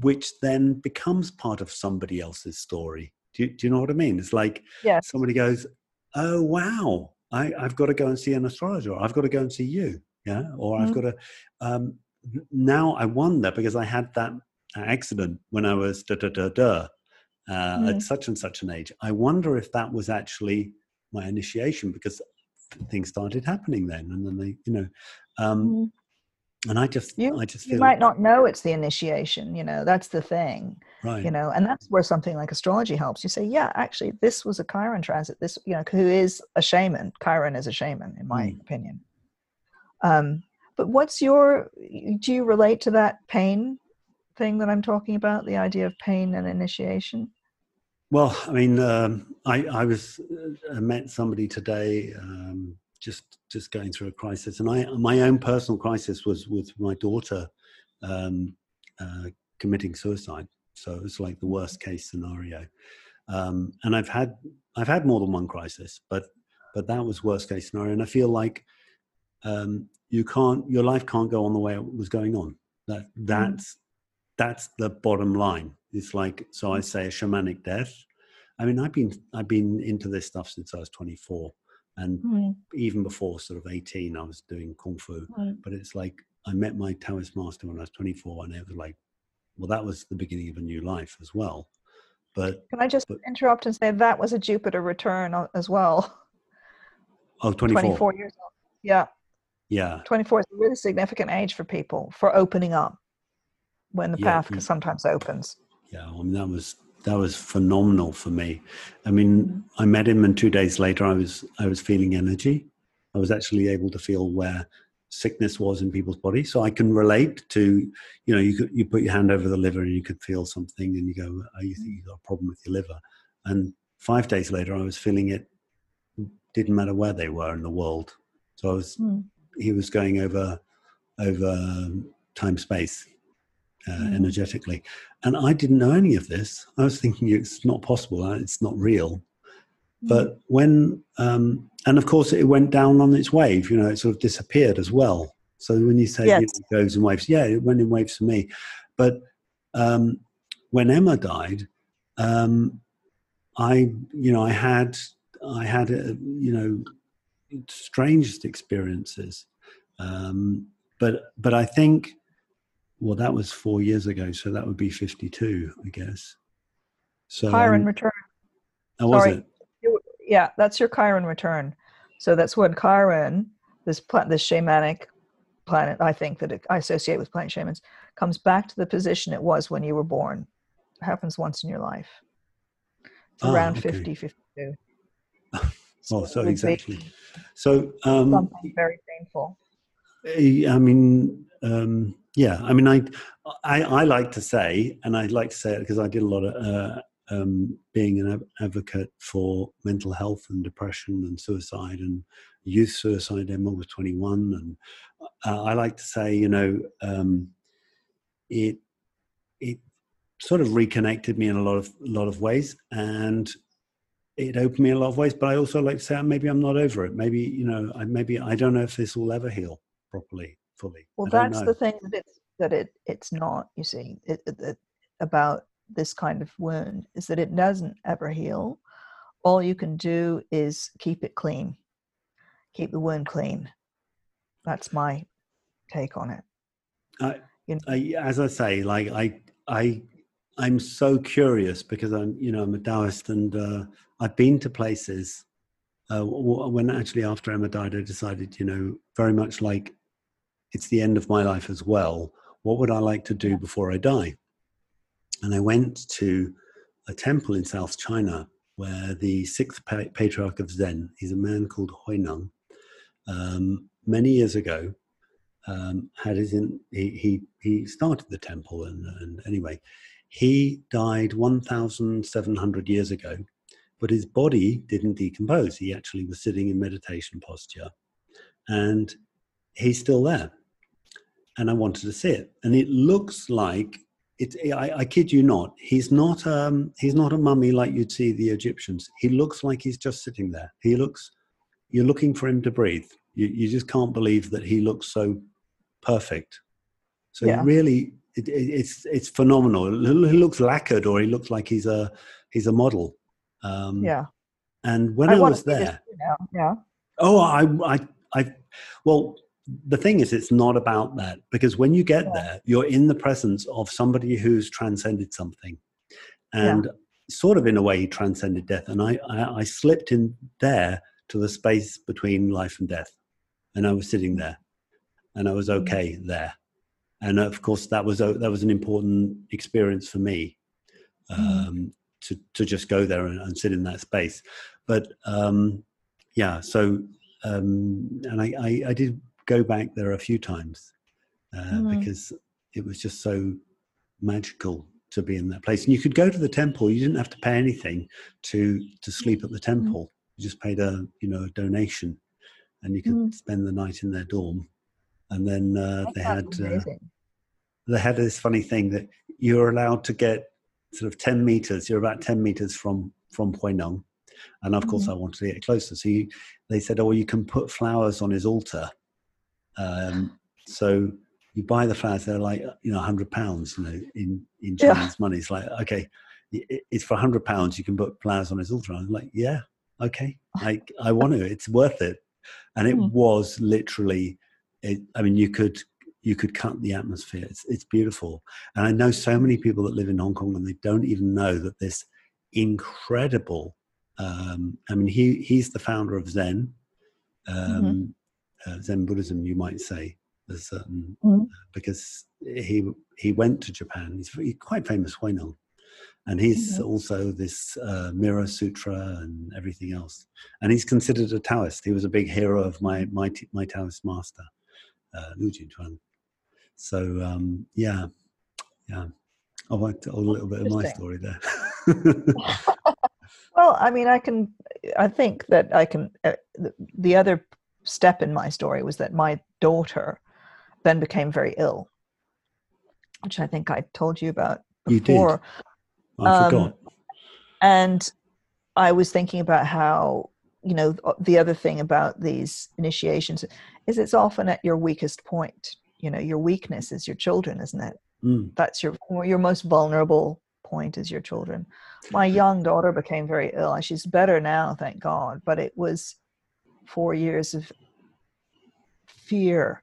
which then becomes part of somebody else's story. Do you, do you know what I mean? It's like yes. somebody goes, "Oh wow, I, have got to go and see an astrologer. I've got to go and see you." Yeah, or mm-hmm. I've got to. Um, now I wonder because I had that accident when I was da da da da uh, mm-hmm. at such and such an age. I wonder if that was actually my initiation because things started happening then, and then they, you know. Um, mm-hmm and i just you, i just you might not know it's the initiation you know that's the thing right. you know and that's where something like astrology helps. You say yeah actually this was a chiron transit this you know who is a shaman. Chiron is a shaman in my mm. opinion. Um but what's your do you relate to that pain thing that i'm talking about the idea of pain and initiation? Well i mean um, i i was uh, i met somebody today um just just going through a crisis, and I my own personal crisis was with my daughter um, uh, committing suicide. So it was like the worst case scenario. Um, and I've had I've had more than one crisis, but but that was worst case scenario. And I feel like um, you can't your life can't go on the way it was going on. That that's that's the bottom line. It's like so I say a shamanic death. I mean I've been I've been into this stuff since I was 24 and mm. even before sort of 18, I was doing Kung Fu. Mm. But it's like I met my Taoist master when I was 24, and it was like, well, that was the beginning of a new life as well. But can I just but, interrupt and say that was a Jupiter return as well? Oh, 24. 24 years old. Yeah. Yeah. 24 is a really significant age for people for opening up when the yeah, path sometimes opens. Yeah, I mean, that was that was phenomenal for me. I mean. I met him, and two days later, I was I was feeling energy. I was actually able to feel where sickness was in people's bodies, so I can relate to. You know, you could, you put your hand over the liver, and you could feel something, and you go, "Oh, you think you got a problem with your liver?" And five days later, I was feeling it. Didn't matter where they were in the world. So I was. Mm. He was going over over time space uh, mm. energetically. And I didn't know any of this. I was thinking it's not possible, uh, it's not real. Mm. But when, um, and of course, it went down on its wave, you know, it sort of disappeared as well. So when you say yes. it goes in waves, yeah, it went in waves for me. But um, when Emma died, um, I, you know, I had, I had, uh, you know, strangest experiences. Um, but, but I think well, that was four years ago, so that would be 52, I guess. So Chiron um, return. Oh, was Sorry. it? Yeah, that's your Chiron return. So that's when Chiron, this pla- this shamanic planet, I think that it, I associate with plant shamans, comes back to the position it was when you were born. It happens once in your life. It's ah, around okay. 50, 52. (laughs) oh, so exactly. So um, something very painful. I mean, um, yeah, I mean, I, I, I like to say, and I'd like to say it because I did a lot of uh, um, being an advocate for mental health and depression and suicide and youth suicide. Emma was 21, and uh, I like to say, you know, um, it, it, sort of reconnected me in a lot of a lot of ways, and it opened me a lot of ways. But I also like to say maybe I'm not over it. Maybe you know, I, maybe I don't know if this will ever heal properly, fully. Well, that's the thing that it's that it it's not. You see, it, it, it, about this kind of wound is that it doesn't ever heal. All you can do is keep it clean, keep the wound clean. That's my take on it. I, you know? I, as I say, like I, I, I'm so curious because I'm, you know, I'm a Taoist and uh, I've been to places. Uh, when actually after Emma died, I decided, you know, very much like it's the end of my life as well. What would I like to do before I die? And I went to a temple in South China where the sixth patriarch of Zen, he's a man called Huineng, um, many years ago, um, had his in, he, he, he started the temple and, and anyway, he died 1,700 years ago, but his body didn't decompose. He actually was sitting in meditation posture and he's still there. And I wanted to see it. And it looks like it, I, I, kid you not. He's not. Um, he's not a mummy like you'd see the Egyptians. He looks like he's just sitting there. He looks. You're looking for him to breathe. You, you just can't believe that he looks so perfect. So yeah. really, it, it, it's it's phenomenal. He looks lacquered, or he looks like he's a he's a model. Um, yeah. And when I, I was there, yeah. Oh, I I I well the thing is it's not about that because when you get yeah. there you're in the presence of somebody who's transcended something and yeah. sort of in a way he transcended death and I, I, I slipped in there to the space between life and death and i was sitting there and I was mm. okay there. And of course, that was a, that was an important experience for me mm. um, to to just go there and, and, sit in that space. But um, yeah, so um, and I, I, I did go back there a few times uh, mm. because it was just so magical to be in that place. And you could go to the temple; you didn't have to pay anything to to sleep at the mm. temple. You just paid a you know a donation, and you could mm. spend the night in their dorm and then uh, they had uh, they had this funny thing that you're allowed to get sort of 10 meters you're about 10 meters from from Huineng and of course mm-hmm. I wanted to get closer so you, they said oh you can put flowers on his altar um, so you buy the flowers they're like you know 100 pounds you know in in Chinese yeah. money it's like okay it's for 100 pounds you can put flowers on his altar I'm like yeah okay I I want to it's worth it and it mm. was literally it, I mean, you could you could cut the atmosphere. It's it's beautiful, and I know so many people that live in Hong Kong and they don't even know that this incredible. Um, I mean, he he's the founder of Zen, um, mm-hmm. Uh, Zen Buddhism, you might say, certain, mm-hmm. because he he went to Japan. He's, he's quite famous, Huineng, and he's mm-hmm. also this uh, Mirror Sutra and everything else. And he's considered a Taoist. He was a big hero of my my my Taoist master uh, Lu Jinchuan. So um, yeah, yeah. I want a little bit of my story there. (laughs) well, I mean, I can. I think that I can. Uh, the other step in my story was that my daughter then became very ill, which I think I told you about before. You did. I um, forgot. And I was thinking about how you know the other thing about these initiations is it's often at your weakest point you know your weakness is your children isn't it mm. that's your your most vulnerable point is your children my young daughter became very ill and she's better now thank god but it was four years of fear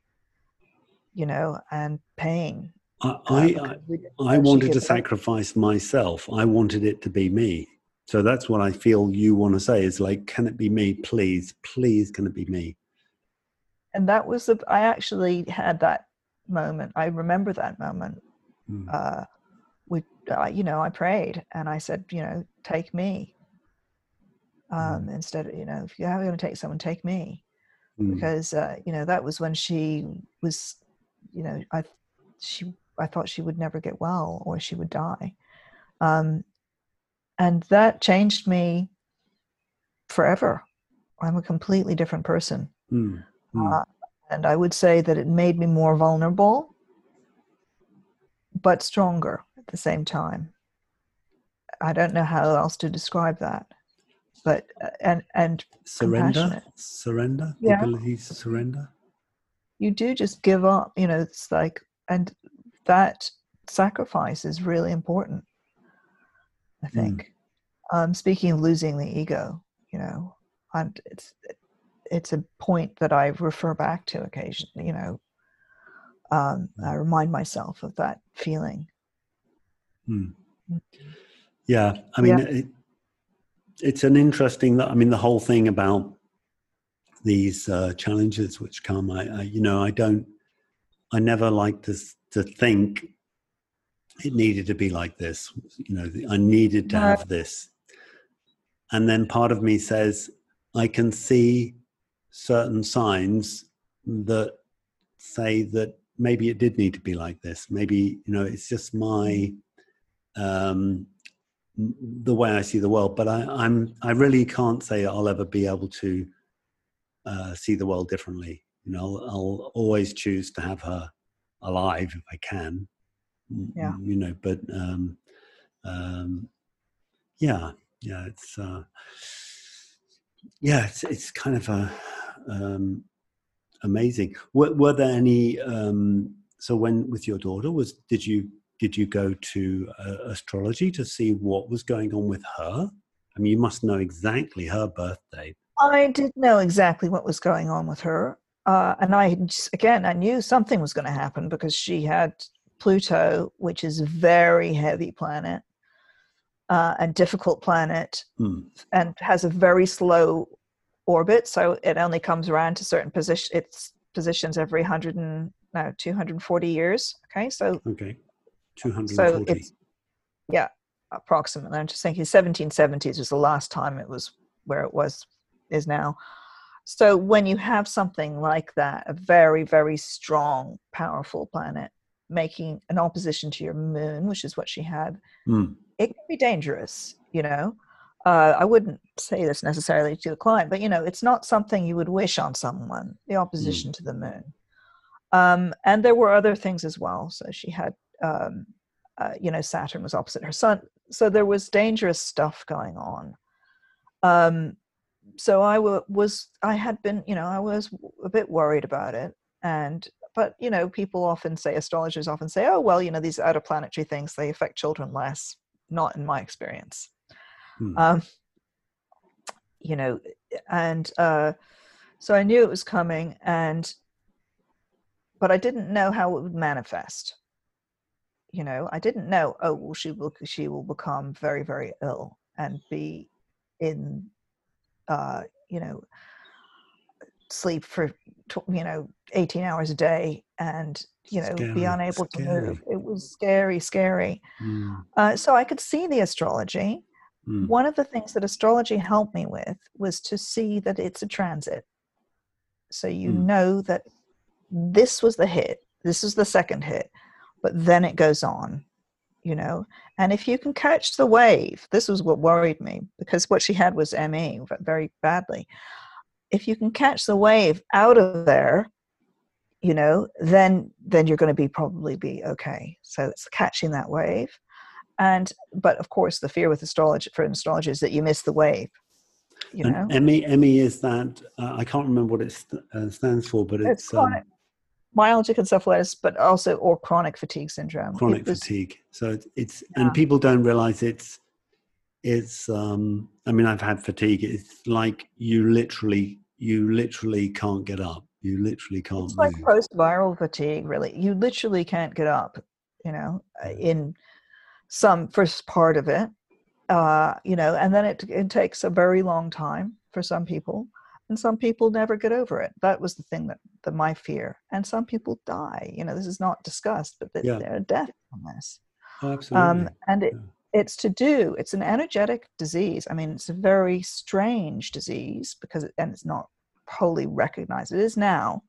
you know and pain. I uh, i, I wanted to sacrifice myself. I wanted it to be me. So that's what i feel you want to say is like can it be me? Please please can it be me? And that was the i actually had that moment. I remember that moment mm. uh we uh, you know i prayed and i said you know take me um mm. instead of you know if you're going to take someone take me mm. because uh you know that was when she was you know i she i thought she would never get well or she would die um and that changed me forever i'm a completely different person mm. Mm. Uh, and I would say that it made me more vulnerable, but stronger. at the same time. I don't know how else to describe that, but uh, and and surrender, surrender, yeah. the ability to surrender. You do just give up. You know, it's like, and that sacrifice is really important. I hmm. think. Mm. Um, speaking of losing the ego, you know, I'm, it's it's a point that I refer back to occasionally. You know, um, I remind myself of that feeling. Hmm. Yeah, I mean, yeah. It, it's an interesting. I mean, the whole thing about these uh, challenges which come. I, I, you know, I don't. I never like to to think it needed to be like this. You know, I needed to have this, and then part of me says, I can see certain signs that say that maybe it did need to be like this. Maybe you know it's just my um, the way I see the world. But I, I'm I really can't say I'll ever be able to uh, see the world differently. You know, I'll, I'll, always choose to have her alive if I can. Yeah. You know, but um, um, yeah, yeah, it's uh, yeah, it's it's kind of a um, amazing. Were, were there any? Um, so when with your daughter was did you did you go to uh, astrology to see what was going on with her? I mean, you must know exactly her birth date. I did know exactly what was going on with her, uh, and I again I knew something was going to happen because she had Pluto, which is a very heavy planet uh, and difficult planet, hmm. and has a very slow orbit, so it only comes around to certain position. Its positions every hundred and no, two hundred and forty years. Okay, so okay, two hundred. So it's yeah, approximately. I'm just thinking, seventeen seventies was the last time it was where it was is now. So when you have something like that, a very very strong, powerful planet making an opposition to your moon, which is what she had, mm. it can be dangerous. You know, uh, I wouldn't say this necessarily to the client, but you know, it's not something you would wish on someone. The opposition mm. to the moon, um, and there were other things as well. So she had, um, uh, you know, Saturn was opposite her sun, so there was dangerous stuff going on. Um, so I w- was, I had been, you know, I was a bit worried about it, and but you know, people often say, astrologers often say, oh well, you know, these outer planetary things they affect children less. Not in my experience Hmm. Um, you know, and uh, so I knew it was coming, and but I didn't know how it would manifest. You know, I didn't know. Oh, well, she will she will become very very ill and be in, uh, you know, sleep for you know 18 hours a day and you know scary, be unable scary. to move it was scary scary mm. uh, so i could see the astrology Mm. One of the things that astrology helped me with was to see that it's a transit. So you mm. know that this was the hit, this is the second hit, but then it goes on, you know. And if you can catch the wave, this was what worried me because what she had was ME very badly. If you can catch the wave out of there, you know, then then you're going to be probably be okay. So it's catching that wave and but of course the fear with astrology for astrology is that you miss the wave you and know ME ME is that uh, I can't remember what it st- uh, stands for but it's, it's chronic, um, myalgic encephalitis but also or chronic fatigue syndrome. Chronic was, fatigue. So it's yeah. and people don't realize it's it's um I mean I've had fatigue. It's like you literally you literally can't get up. You literally can't it's move. like post-viral fatigue really. You literally can't get up you know in some first part of it, uh, you know, and then it, it takes a very long time for some people, and some people never get over it. That was the thing that, that my fear. And some people die. You know, this is not discussed, but yeah. they're death from this. Oh, absolutely. Um, and it, yeah. it's to do. It's an energetic disease. I mean, it's a very strange disease because, it, and it's not wholly recognized. It is now.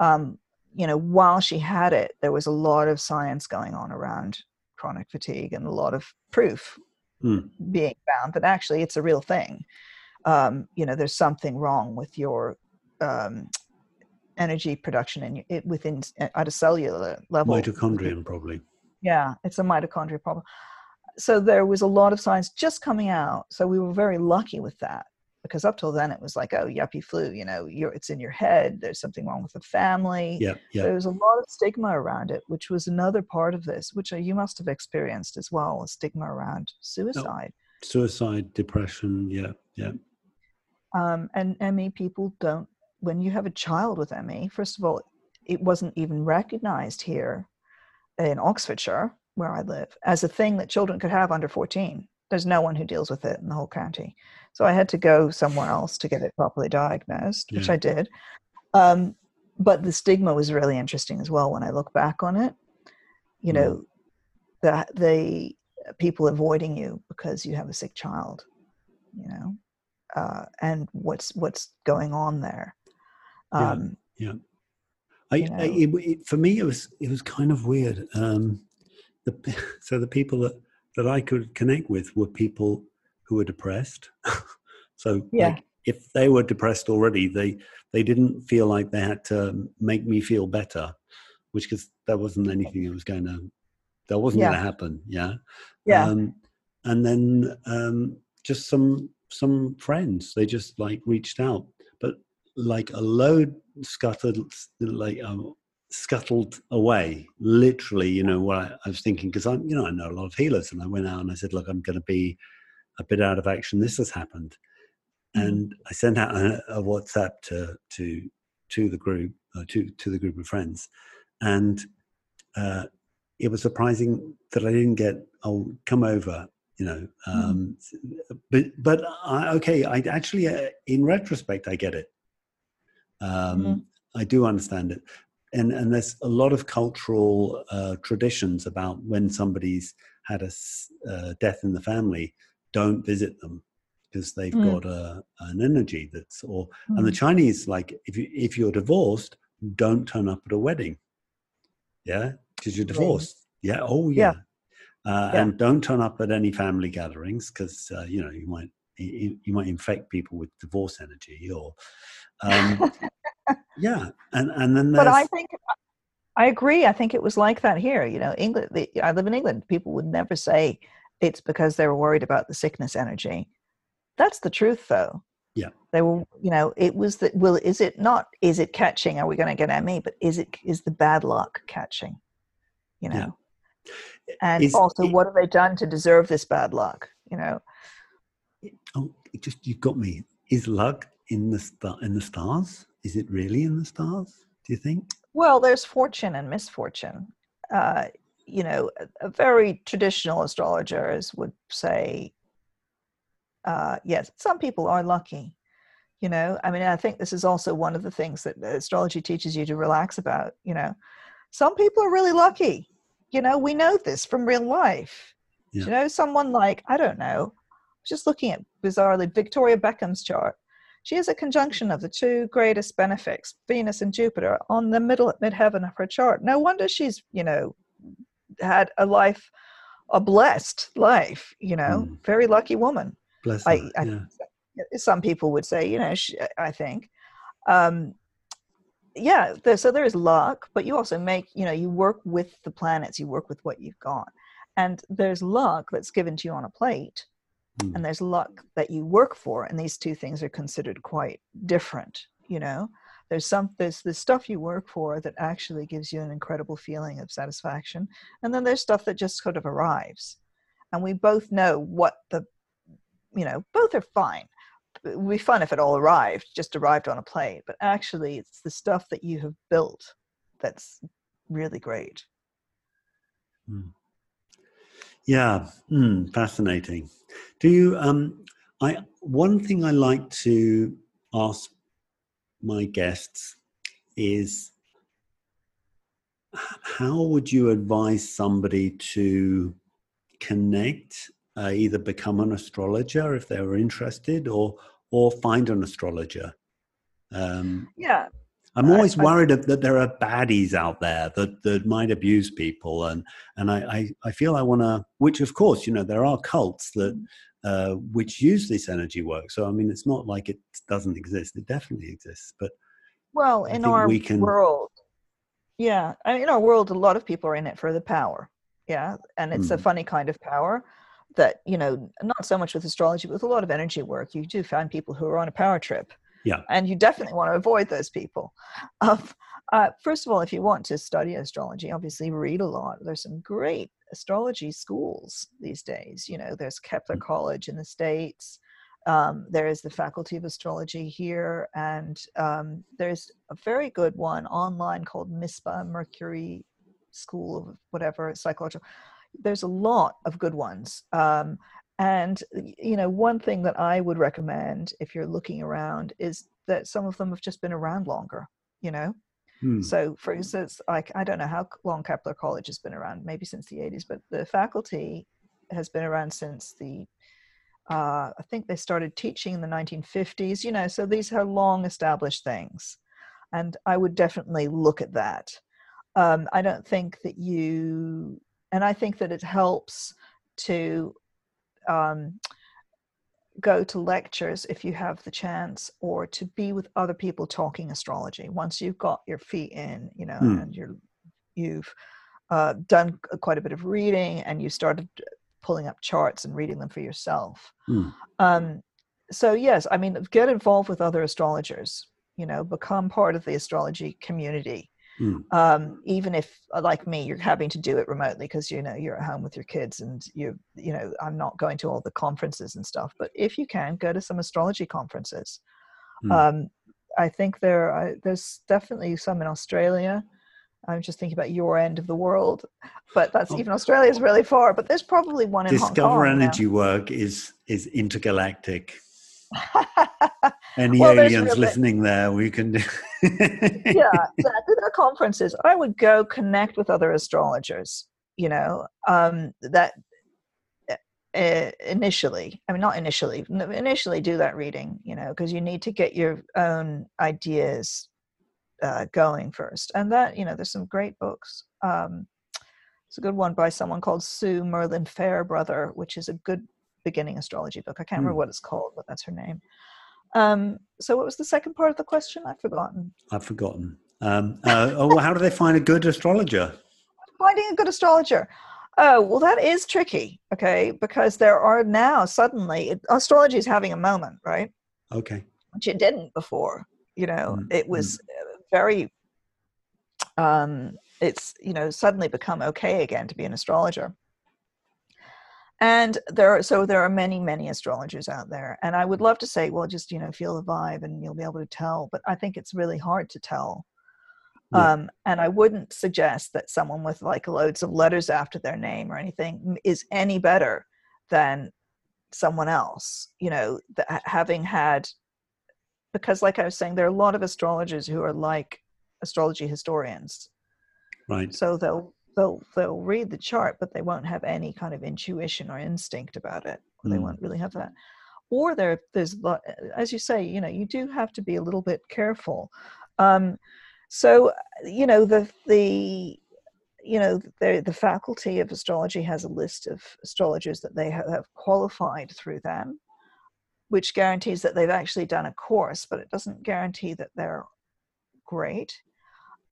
Um, you know, while she had it, there was a lot of science going on around chronic fatigue and a lot of proof mm. being found that actually it's a real thing. Um, you know, there's something wrong with your um, energy production in it within at a cellular level. Mitochondrion, probably. Yeah, it's a mitochondria problem. So there was a lot of science just coming out. So we were very lucky with that because up till then it was like, oh, yuppie flu, you know, you're, it's in your head. There's something wrong with the family. Yeah, yeah. There was a lot of stigma around it, which was another part of this, which uh, you must have experienced as well, a stigma around suicide. Suicide, depression, yeah, yeah. Um, and ME people don't, when you have a child with ME, first of all, it wasn't even recognized here in Oxfordshire, where I live, as a thing that children could have under 14. There's no one who deals with it in the whole county. So I had to go somewhere else to get it properly diagnosed, yeah. which I did. Um, but the stigma was really interesting as well when I look back on it. You know, mm. that the people avoiding you because you have a sick child, you know, uh, and what's what's going on there. Um, yeah. yeah. I, you know, I it, it, for me, it was it was kind of weird. Um, the, (laughs) so the people that that I could connect with were people who were depressed. (laughs) so yeah. Like, if they were depressed already, they they didn't feel like they had to make me feel better, which because there wasn't anything that was going to that wasn't yeah. going to happen. Yeah. Yeah. Um, and then um, just some some friends, they just like reached out, but like a load scuttled like um, scuttled away. Literally you know what I, I was thinking because i'm you know i know a lot of healers and i went out and i said look i'm going to be a bit out of action. This has happened. Mm-hmm. and i sent out a, a, whatsapp to to to the group uh, to to the group of friends. And uh, it was surprising that i didn't get oh come over you know um, mm-hmm. but but I, okay i actually uh, in retrospect i get it um, mm-hmm. I do understand it and and there's a lot of cultural uh, traditions about when somebody's had a uh, death in the family, don't visit them because they've mm. got a, an energy that's or mm. and the mm. Chinese like if you if you're divorced, don't turn up at a wedding, yeah, because you're divorced, yeah, oh yeah. yeah. Uh, yeah. and don't turn up at any family gatherings because uh, you know you might you, you, might infect people with divorce energy or um, (laughs) yeah, and and then but I think I agree. I think it was like that here. You know, England. The, I live in England. People would never say it's because they were worried about the sickness energy. That's the truth, though. Yeah, they were. You know, it was that. Well, is it not? Is it catching? Are we going to get ME? But is it? Is the bad luck catching? You know. Yeah. And is, also, it, what have they done to deserve this bad luck? You know. Oh, it just you got me. Is luck in the star in the stars? Is it really in the stars? Do you think? Well, there's fortune and misfortune. Uh, you know, a, a, very traditional astrologers would say, uh, yes, some people are lucky. You know, I mean, I think this is also one of the things that astrology teaches you to relax about. You know, some people are really lucky. You know, we know this from real life. Yeah. You know, someone like I don't know, just looking at bizarrely Victoria Beckham's chart she has a conjunction of the two greatest benefics, Venus and Jupiter, on the middle midheaven of her chart. No wonder she's, you know, had a life, a blessed life, you know, mm. very lucky woman. Bless I, I, yeah. Some people would say, you know, she, I think. Um, yeah, there, so there is luck, but you also make, you know, you work with the planets, you work with what you've got. And there's luck that's given to you on a plate mm. and there's luck that you work for and these two things are considered quite different you know there's some there's the stuff you work for that actually gives you an incredible feeling of satisfaction and then there's stuff that just sort of arrives and we both know what the you know both are fine it would be fun if it all arrived just arrived on a plate but actually it's the stuff that you have built that's really great mm. yeah mm, fascinating do you? Um, I one thing I like to ask my guests is how would you advise somebody to connect, uh, either become an astrologer if they were interested, or or find an astrologer? Um, yeah, I'm always I, worried I, that there are baddies out there that, that might abuse people, and and I I, I feel I want to. Which of course, you know, there are cults that uh, which use this energy work. So I mean, it's not like it doesn't exist. It definitely exists. But well, in our we can, world, yeah, I mean, in our world, a lot of people are in it for the power. Yeah. And it's mm. a hmm. funny kind of power that, you know, not so much with astrology, but with a lot of energy work, you do find people who are on a power trip. Yeah. And you definitely want to avoid those people. Um, uh, first of all, if you want to study astrology, obviously read a lot. There's some great astrology schools these days. You know, there's Kepler mm. College in the States. Um, there is the Faculty of Astrology here, and um, there's a very good one online called MISPA Mercury School of whatever psychological. There's a lot of good ones. Um, and you know, one thing that I would recommend if you're looking around is that some of them have just been around longer. You know, Hmm. So, for instance, like I don't know how long Kepler College has been around, maybe since the 80s, but the faculty has been around since the uh, I think they started teaching in the 1950s. You know, so these are long established things, and I would definitely look at that. Um, I don't think that you, and I think that it helps to um, go to lectures if you have the chance or to be with other people talking astrology once you've got your feet in you know mm. and you're you've uh, done quite a bit of reading and you started pulling up charts and reading them for yourself mm. um, so yes i mean get involved with other astrologers you know become part of the astrology community Mm. Um, even if, uh, like me, you're having to do it remotely because you know you're at home with your kids, and you you know I'm not going to all the conferences and stuff. But if you can, go to some astrology conferences. Mm. Um, I think there are, there's definitely some in Australia. I'm just thinking about your end of the world, but that's oh. even Australia is really far. But there's probably one in Discover Hong Kong Energy now. Work is is intergalactic. Any well, aliens listening there, we can. do. (laughs) yeah, yeah. The conferences, I would go connect with other astrologers. You know, um, that uh, initially, I mean, not initially, initially do that reading. You know, because you need to get your own ideas uh, going first, and that you know, there's some great books. Um, it's a good one by someone called Sue Merlyn Farebrother, which is a good beginning astrology book. I can't mm. remember hmm. what it's called, but that's her name. Um, so, what was the second part of the question? I've forgotten. I've forgotten. Um, uh, oh, how do they find a good astrologer? Finding a good astrologer. Oh, well, that is tricky, okay, because there are now suddenly astrology is having a moment, right? Okay. Which it didn't before. You know, mm. it was mm. very, um, it's, you know, suddenly become okay again to be an astrologer and there are so there are many many astrologers out there and i would love to say well just you know feel the vibe and you'll be able to tell but i think it's really hard to tell. Yeah. um, and i wouldn't suggest that someone with like loads of letters after their name or anything is any better than someone else you know that having had because like i was saying there are a lot of astrologers who are like astrology historians. Right. So they'll they'll they'll read the chart but they won't have any kind of intuition or instinct about it mm. they won't really have that. Or there there's as you say you know you do have to be a little bit careful. Um, so you know the the you know the the faculty of astrology has a list of astrologers that they have qualified through them which guarantees that they've actually done a course but it doesn't guarantee that they're great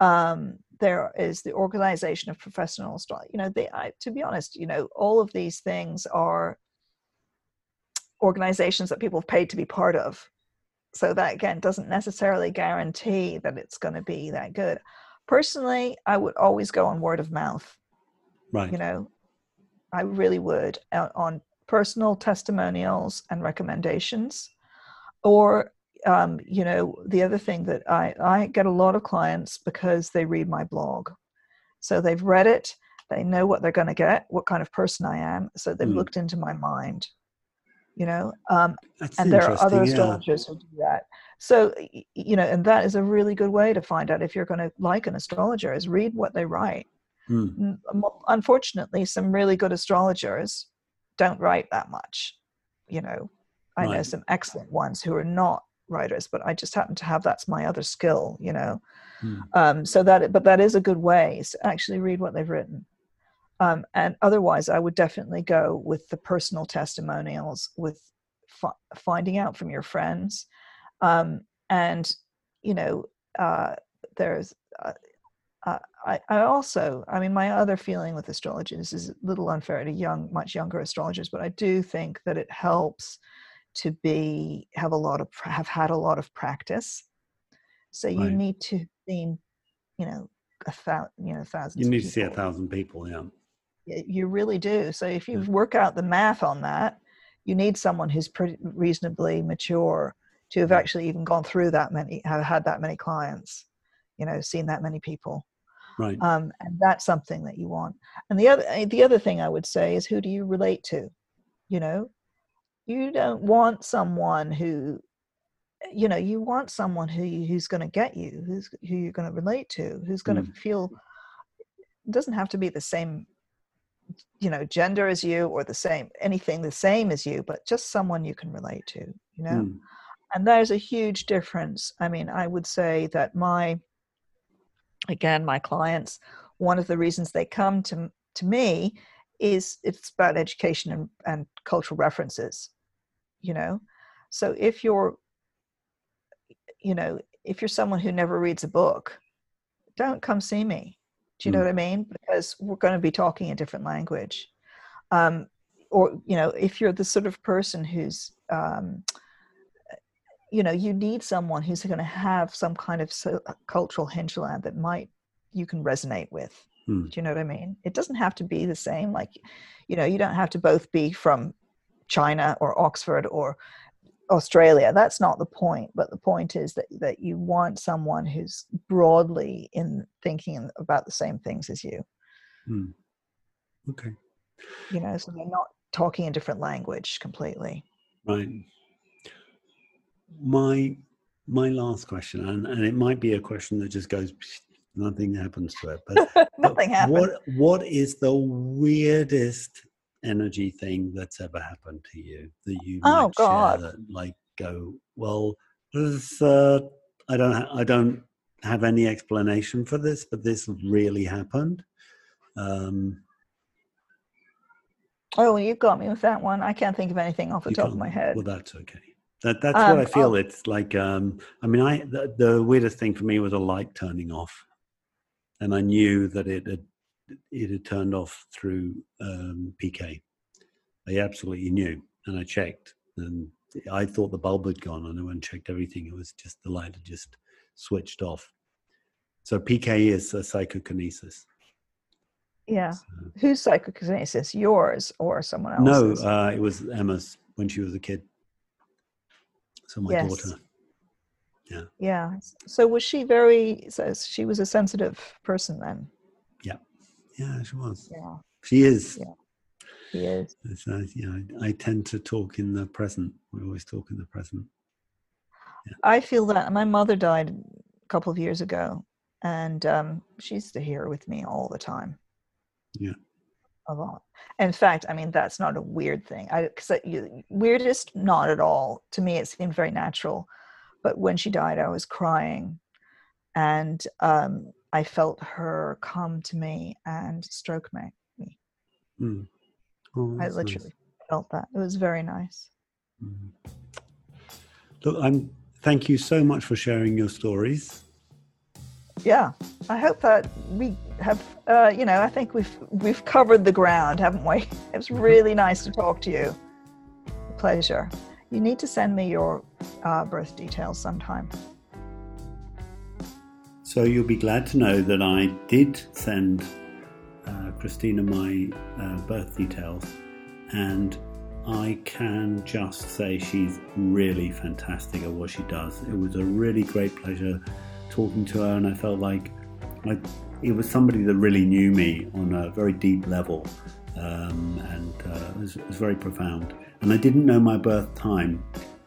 um, there is the organization of professional astrology. You know, they, I, to be honest, you know, all of these things are organizations that people have paid to be part of. So that again doesn't necessarily guarantee that it's going to be that good. Personally, I would always go on word of mouth. Right. You know, I really would on personal testimonials and recommendations, or um, you know, the other thing that I, I get a lot of clients because they read my blog. So they've read it, they know what they're going to get, what kind of person I am. So they've mm. looked into my mind, you know. Um, and there are other astrologers yeah. who do that. So, you know, and that is a really good way to find out if you're going to like an astrologer is read what they write. Mm. Unfortunately, some really good astrologers don't write that much, you know. I right. know some excellent ones who are not writers but i just happen to have that's my other skill you know? Hmm. um, so that but that is a good way to actually read what they've written. Um, and otherwise i would definitely go with the personal testimonials with f- finding out from your friends. Um, and you know uh, there's uh, uh, I, I also, I mean, my other feeling with astrology, this is a little unfair to young, much younger astrologers, but I do think that it helps to be have a lot of have had a lot of practice. So you right. need to see, you know, a thousand, you know, thousands. You need to see a thousand people, yeah. You really do. So if you work out the math on that, you need someone who's pretty reasonably mature to have actually even gone through that many, have had that many clients, you know, seen that many people. Right. Um, and that's something that you want. And the other, eh, the other thing I would say is who do you relate to? You know, you don't want someone who, you know, you want someone who who's going to get you, who's who you're going to relate to, who's going to mm. feel. Doesn't have to be the same you know gender as you or the same anything the same as you but just someone you can relate to you know mm. and there's a huge difference i mean i would say that my again my clients one of the reasons they come to to me is it's about education and, and cultural references you know so if you're you know if you're someone who never reads a book don't come see me do you know mm. what I mean? Because we're going to be talking a different language. Um, or, you know, if you're the sort of person who's, um, you know, you need someone who's going to have some kind of so, uh, cultural hinterland that might you can resonate with. Mm. Do you know what I mean? It doesn't have to be the same. Like, you know, you don't have to both be from China or Oxford or Australia. That's not the point. But the point is that, that you want someone who's broadly in thinking about the same things as you. Hmm. Okay. You know, so they're not talking a different language completely. Right. My my last question, and, and it might be a question that just goes nothing happens to it. But (laughs) nothing happens. What what is the weirdest energy thing that's ever happened to you that you oh god. that, like go well this, uh, i don't ha- i don't have any explanation for this but this really happened. Um oh you got me with that one. I can't think of anything off the top of my head. Well that's okay. That that's um, what i feel. Oh. it's like um i mean i the, the weirdest thing for me was a light turning off and i knew that it had it had turned off through um, PK. I absolutely knew, and I checked, and I thought the bulb had gone, and I went and checked everything. It was just the light had just switched off. So PK is a psychokinesis. Yeah. So, Whose psychokinesis? Yours or someone else's? No, uh, it was Emma's when she was a kid. So my yes. daughter. Yeah. Yeah. So was she very? So she was a sensitive person then. Yeah, she was. Yeah. She is. Yeah. She is. So, you know, I tend to talk in the present. We always talk in the present. Yeah. I feel that my mother died a couple of years ago, and um, she used to hear with me all the time. Yeah. A lot. In fact, I mean that's not a weird thing. I because weirdest not at all. To me, it seemed very natural. But when she died, I was crying, and um, I felt her come to me and stroke me. Mm. Oh, I literally nice. felt that. It was very nice. Mm. Look, I'm. Thank you so much for sharing your stories. Yeah, I hope that we have. Uh, you know, I think we've we've covered the ground, haven't we? (laughs) It was mm-hmm. really nice to talk to you. Pleasure. You need to send me your uh, birth details sometime. So you'll be glad to know that I did send uh, Christina my uh, birth details, and I can just say she's really fantastic at what she does. It was a really great pleasure talking to her, and I felt like I, it was somebody that really knew me on a very deep level, um, and uh, it, was, it, was, very profound. And I didn't know my birth time,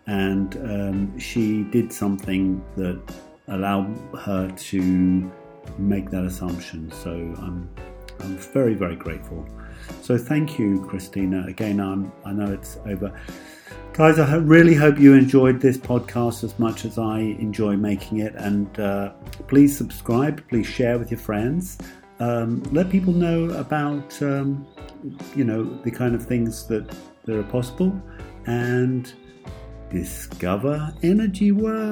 and um, she did something that allow her to make that assumption. So I'm, I'm very, very grateful. So thank you, Christina. Again, I'm, I know it's over. Guys, I really hope you enjoyed this podcast as much as I enjoy making it. And uh, please subscribe, please share with your friends. Um, let people know about, um, you know, the kind of things that, that are possible. And discover energy work.